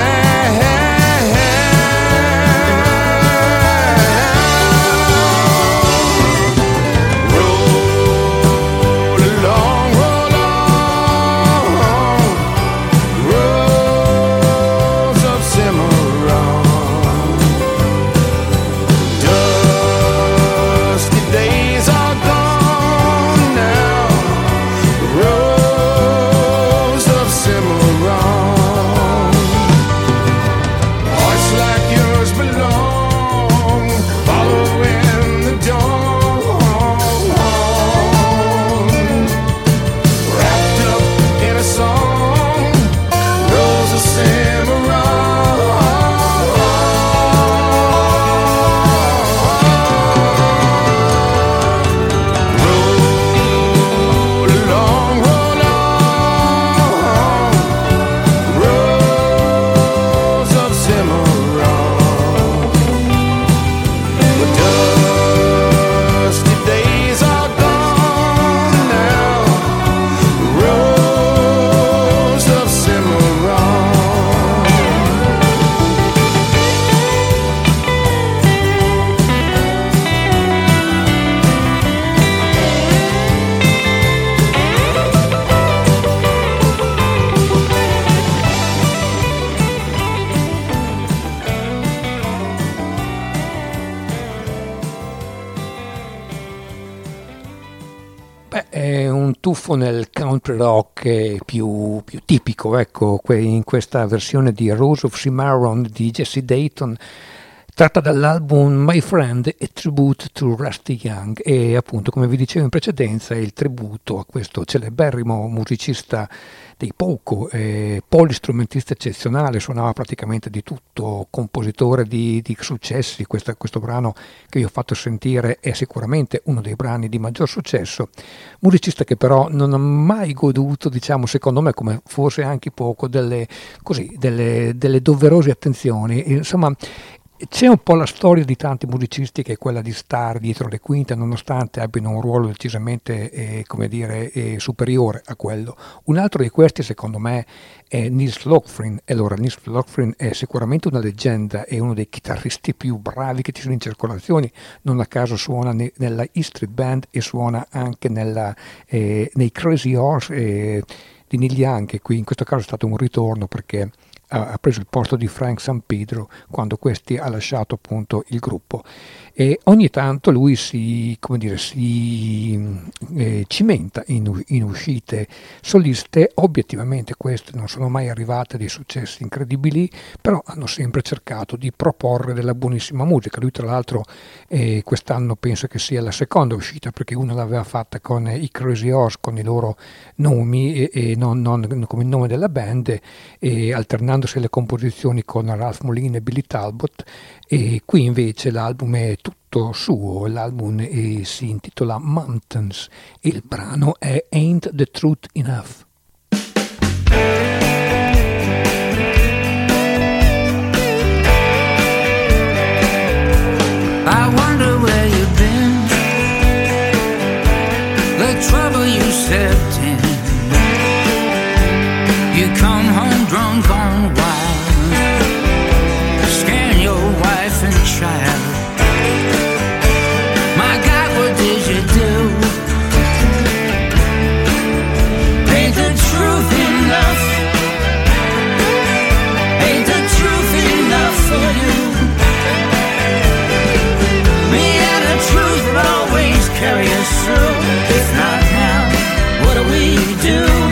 tuffo nel country rock più, più tipico, ecco, in questa versione di Rose of Cimarron di Jesse Dayton tratta dall'album My Friend e Tribute to Rusty Young. E appunto come vi dicevo in precedenza è il tributo a questo celeberrimo musicista dei Poco, eh, polistrumentista eccezionale, suonava praticamente di tutto, compositore di, di successi, questo, questo, brano che vi ho fatto sentire è sicuramente uno dei brani di maggior successo, musicista che però non ha mai goduto, diciamo secondo me come forse anche poco, delle, così, delle, delle doverose attenzioni, insomma c'è un po' la storia di tanti musicisti che è quella di stare dietro le quinte nonostante abbiano un ruolo decisamente eh, dire, eh, superiore a quello. Un altro di questi secondo me è Nils Lockfrin. Allora, Nils Lockfrin è sicuramente una leggenda, è uno dei chitarristi più bravi che ci sono in circolazione, non a caso suona ne- nella Street Band e suona anche nella, eh, nei Crazy Horse eh, di Neil Young, che qui in questo caso è stato un ritorno perché ha preso il posto di Frank San Pedro quando questi ha lasciato appunto il gruppo e ogni tanto lui si, dire, si eh, cimenta in, in, uscite soliste, obiettivamente queste non sono mai arrivate a dei successi incredibili, però hanno sempre cercato di proporre della buonissima musica. Lui tra l'altro eh, quest'anno penso che sia la seconda uscita perché una l'aveva fatta con i Crazy Horse, con i loro nomi e, e non, non, come il nome della band, e alternandosi le composizioni con Ralph Molina e Billy Talbot e qui invece l'album è tutto suo, l'album è, si intitola Mountains e il brano è Ain't the Truth Enough. I wonder where you've been, the trouble you stepped carry us through. If not now, what do we do?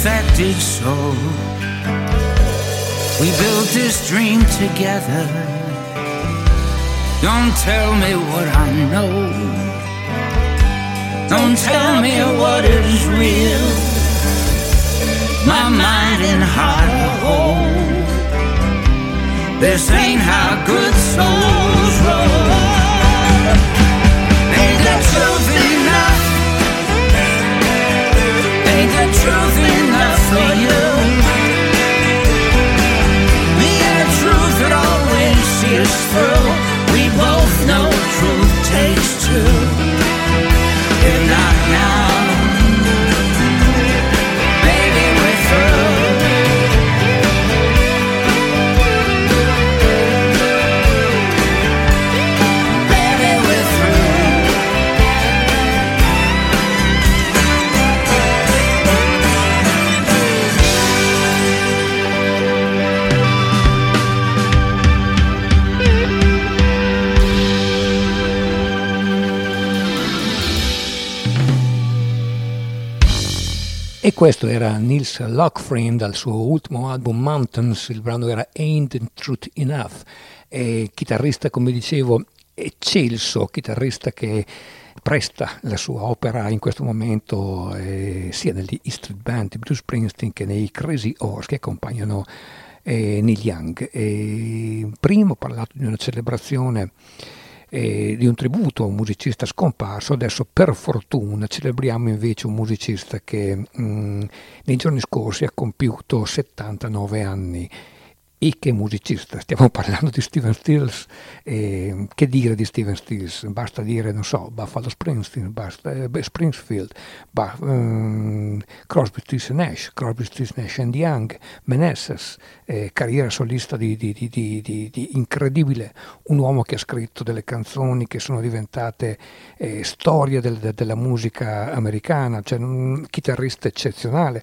Infected soul. We built this dream together. Don't tell me what I know. Don't tell me what is real. My mind and heart are whole. This ain't how good souls roll. Truth enough for you? E questo era Nils Lockfriend dal suo ultimo album Mountains, il brano era Ain't Truth Enough, e chitarrista come dicevo eccelso, chitarrista che presta la sua opera in questo momento eh, sia negli E Street Band di Bruce Springsteen che nei Crazy Horse che accompagnano eh, Neil Young. E prima ho parlato di una celebrazione eh, di un tributo a un musicista scomparso, adesso per fortuna celebriamo invece un musicista che mh, mm, nei giorni scorsi ha compiuto 79 anni e che musicista, stiamo parlando di Steven Stills, eh, che dire di Steven Stills? Basta dire, non so, Buffalo Springsteen, basta, eh, Springfield, bah, um, Crosby, Stills Nash, Crosby, Stills Nash and Young, Meneses, eh, carriera solista di, di, di, di, incredibile, un uomo che ha scritto delle canzoni che sono diventate eh, storia del, de, della musica americana, cioè un chitarrista eccezionale,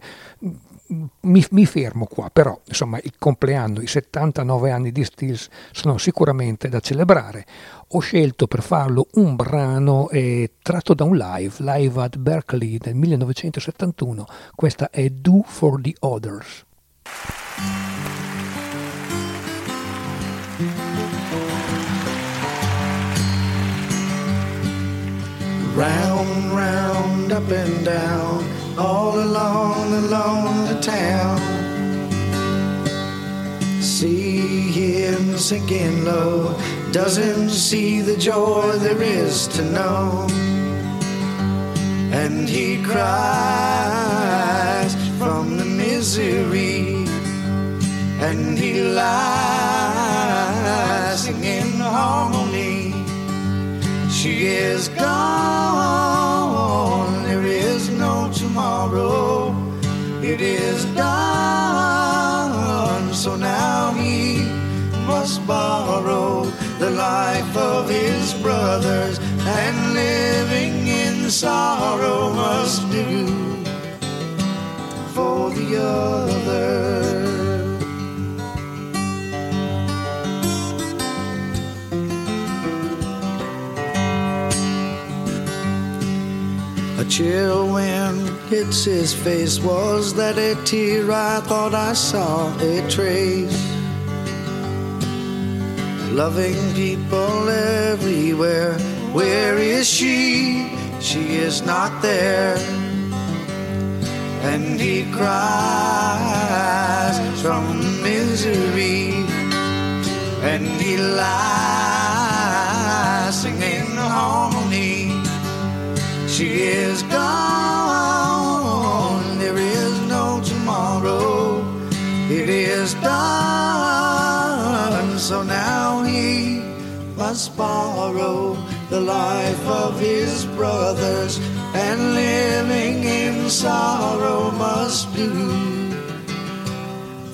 mi, mi, fermo qua, però insomma il compleanno, i 79 anni di Stills sono sicuramente da celebrare. Ho scelto per farlo un brano eh, tratto da un live, live at Berkeley del 1971. Questa è Do for the Others. Round, round, up and down. All along, the town. See him sinking low, doesn't see the joy there is to know. And he cries from the misery, and he lies singing harmony. She is gone must borrow the life of his brothers, and living in sorrow must do for the others. A chill wind hits his face. Was that a tear? I thought I saw a trace. Loving people everywhere. Where is she? She is not there. And he cries from misery. And he lies singing harmony she is gone. There is no tomorrow. It is done. Must borrow the life of his brothers, and living in sorrow must do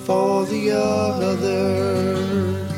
for the other.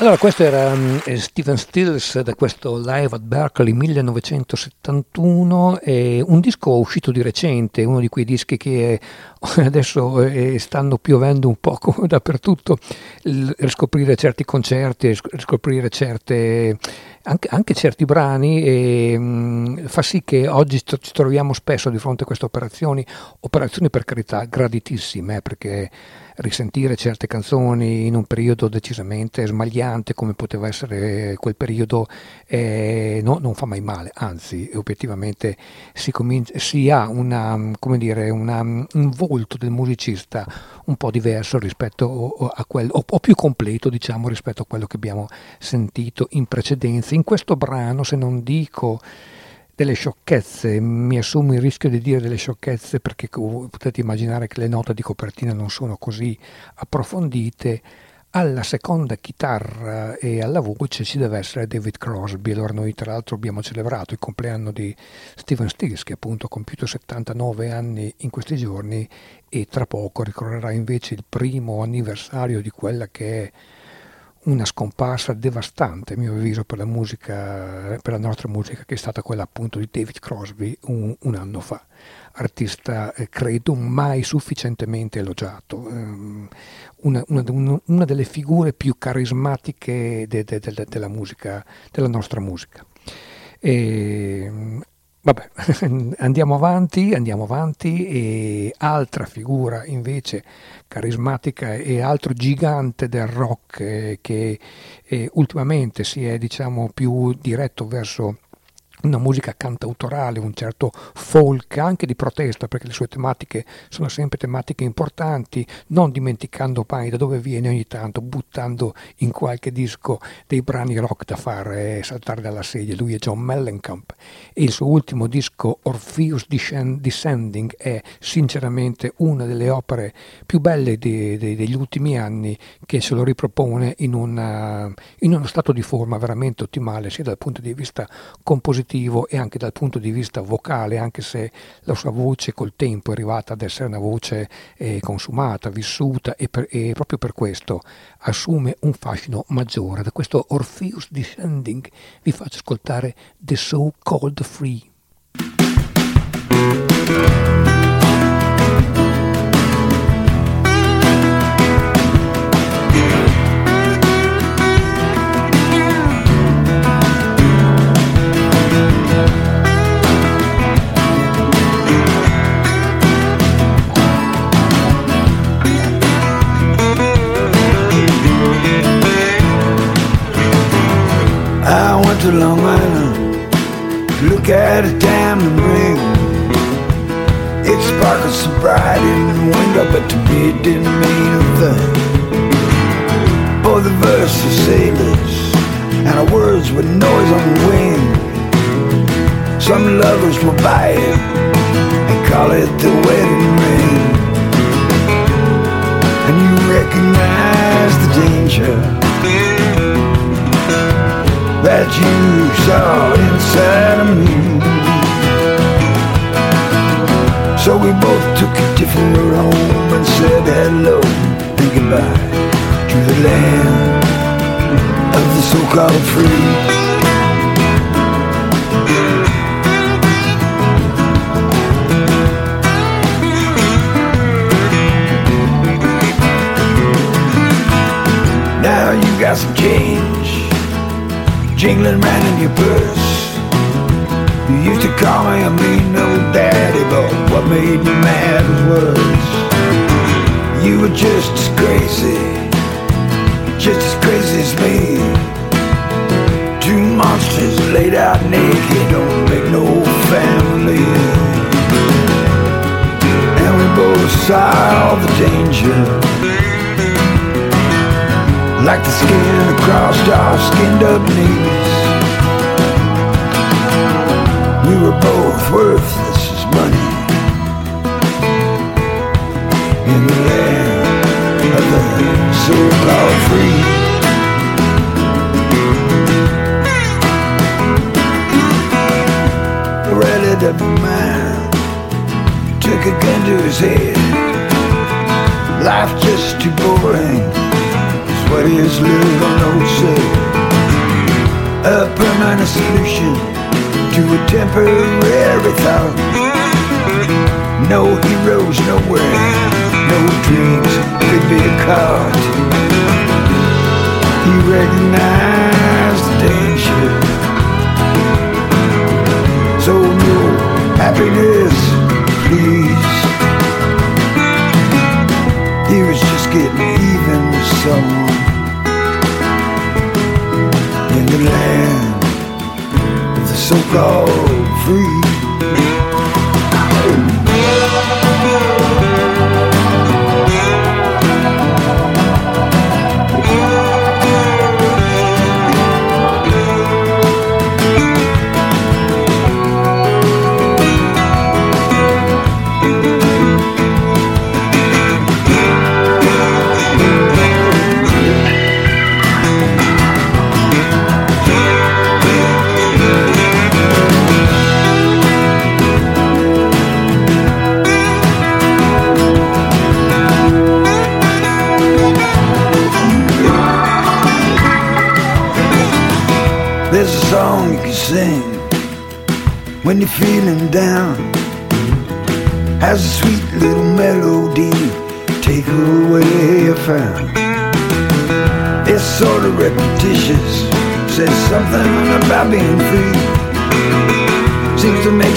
Allora, questo era um, Stephen Stills da questo Live at Berkeley 1971, eh, un disco uscito di recente, uno di quei dischi che adesso eh, stanno piovendo un poco dappertutto, il, riscoprire certi concerti, riscoprire certe, anche, anche, certi brani e mh, mm, fa sì che oggi ci troviamo spesso di fronte a queste operazioni, operazioni per carità graditissime, eh, perché risentire certe canzoni in un periodo decisamente smagliante come poteva essere quel periodo eh, no, non fa mai male, anzi obiettivamente si, comincia, si ha una, dire, una, un volto del musicista un po' diverso rispetto a quello, o, o più completo diciamo rispetto a quello che abbiamo sentito in precedenza. In questo brano, se non dico delle sciocchezze, mi assumo il rischio di dire delle sciocchezze perché potete immaginare che le note di copertina non sono così approfondite, alla seconda chitarra e alla voce ci deve essere David Crosby. Allora noi tra l'altro abbiamo celebrato il compleanno di Steven Stills che appunto ha compiuto 79 anni in questi giorni e tra poco ricorrerà invece il primo anniversario di quella che è una scomparsa devastante, a mio avviso, per la musica, per la nostra musica, che è stata quella appunto di David Crosby un, un anno fa. Artista, eh, credo, mai sufficientemente elogiato. Um, una, una, una, delle figure più carismatiche de, de, de, della musica, della nostra musica. E, Vabbè, andiamo avanti, andiamo avanti e altra figura invece carismatica e altro gigante del rock eh, che eh, ultimamente si è diciamo più diretto verso una musica cantautorale, un certo folk anche di protesta perché le sue tematiche sono sempre tematiche importanti, non dimenticando mai da dove viene ogni tanto, buttando in qualche disco dei brani rock da fare saltare dalla sedia. Lui è John Mellencamp e il suo ultimo disco Orpheus Descending è sinceramente una delle opere più belle de, de, degli ultimi anni che se lo ripropone in, una, in uno stato di forma veramente ottimale sia dal punto di vista compositivo qualitativo e anche dal punto di vista vocale, anche se la sua voce col tempo è arrivata ad essere una voce eh, consumata, vissuta e, per, e, proprio per questo assume un fascino maggiore. Da questo Orpheus Descending vi faccio ascoltare The So Called Free. To Long Island to look at a diamond ring. It sparkled so bright in the window, but to me it didn't mean a thing. For the verse of sailors and our words were noise on the wind. Some lovers will buy it and call it the wedding ring. And you recognize the danger that you saw inside of me. So we both took a different road home and said hello and goodbye to the land of the so-called free. Now you got some change jingling round in your purse. You used to call me a mean old daddy, but what made me mad was worse. You were just as crazy, just as crazy as me. Two monsters laid out naked don't make no family. And we both saw the danger like the skin across our skinned up knees. We were both worthless as money in the land of the so-called free. A relative of mine took a gun to his head. Life just too boring what is love on say? A permanent solution to a temporary thought. No heroes nowhere, no dreams could be caught. He recognized the danger. So no happiness, please. He was just getting someone in the land of the so-called free.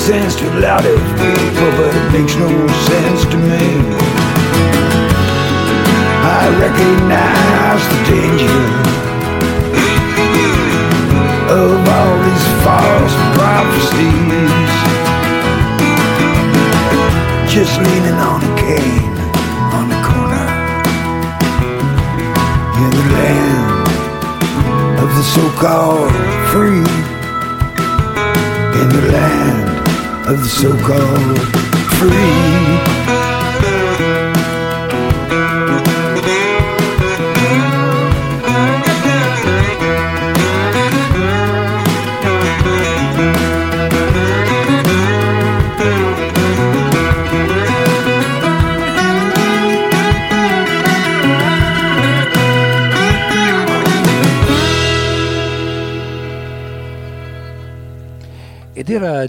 Sense to a lot of people, but it makes no sense to me. I recognize the danger of all these false prophecies. Just leaning on a cane on the corner in the land of the so-called free. In the land of the so-called free.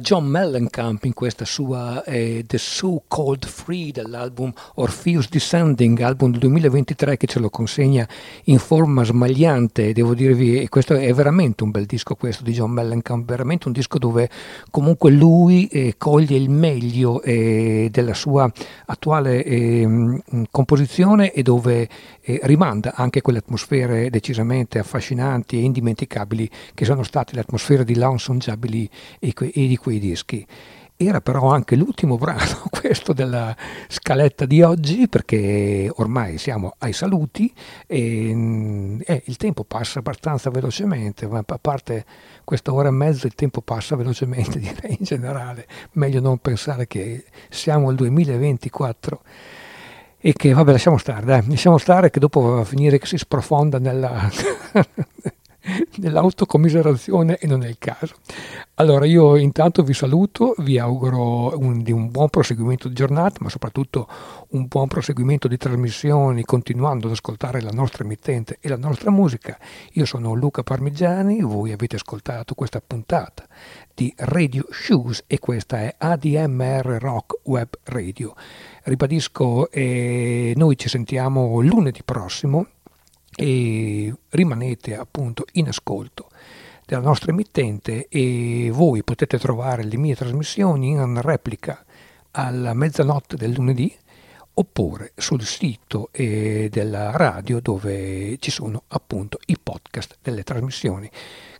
John Mellencamp in questa sua eh, The So Called Free dell'album Orpheus Descending, album del 2023 che ce lo consegna in forma smagliante. Devo dirvi, questo è veramente un bel disco questo di John Mellencamp, veramente un disco dove comunque lui eh, coglie il meglio eh, della sua attuale ehm, composizione e dove eh, rimanda anche quelle atmosfere decisamente affascinanti e indimenticabili che sono state le atmosfere di Lonesome Jubilee e e di quei dischi. Era però anche l'ultimo brano, questo della scaletta di oggi, perché ormai siamo ai saluti e eh, il tempo passa abbastanza velocemente, ma a parte questa ora e mezza il tempo passa velocemente, direi in generale. Meglio non pensare che siamo al 2024 e che vabbè lasciamo stare, dai, lasciamo stare che dopo va a finire che si sprofonda nella nell'autocommiserazione e non è il caso. Allora io intanto vi saluto, vi auguro un, un, buon proseguimento di giornata, ma soprattutto un buon proseguimento di trasmissioni, continuando ad ascoltare la nostra emittente e la nostra musica. Io sono Luca Parmigiani, voi avete ascoltato questa puntata di Radio Shoes e questa è ADMR Rock Web Radio. Ribadisco, eh, noi ci sentiamo lunedì prossimo e rimanete appunto in ascolto della nostra emittente e voi potete trovare le mie trasmissioni in replica alla mezzanotte del lunedì oppure sul sito eh, della radio dove ci sono appunto i podcast delle trasmissioni.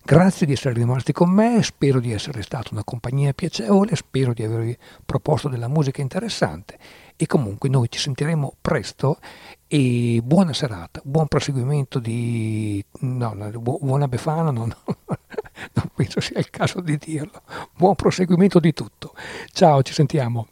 Grazie di essere rimasti con me, spero di essere stata una compagnia piacevole, spero di avervi proposto della musica interessante e comunque noi ci sentiremo presto e buona serata, buon proseguimento di... no, buona Befana, no, no, non penso sia il caso di dirlo, buon proseguimento di tutto. Ciao, ci sentiamo.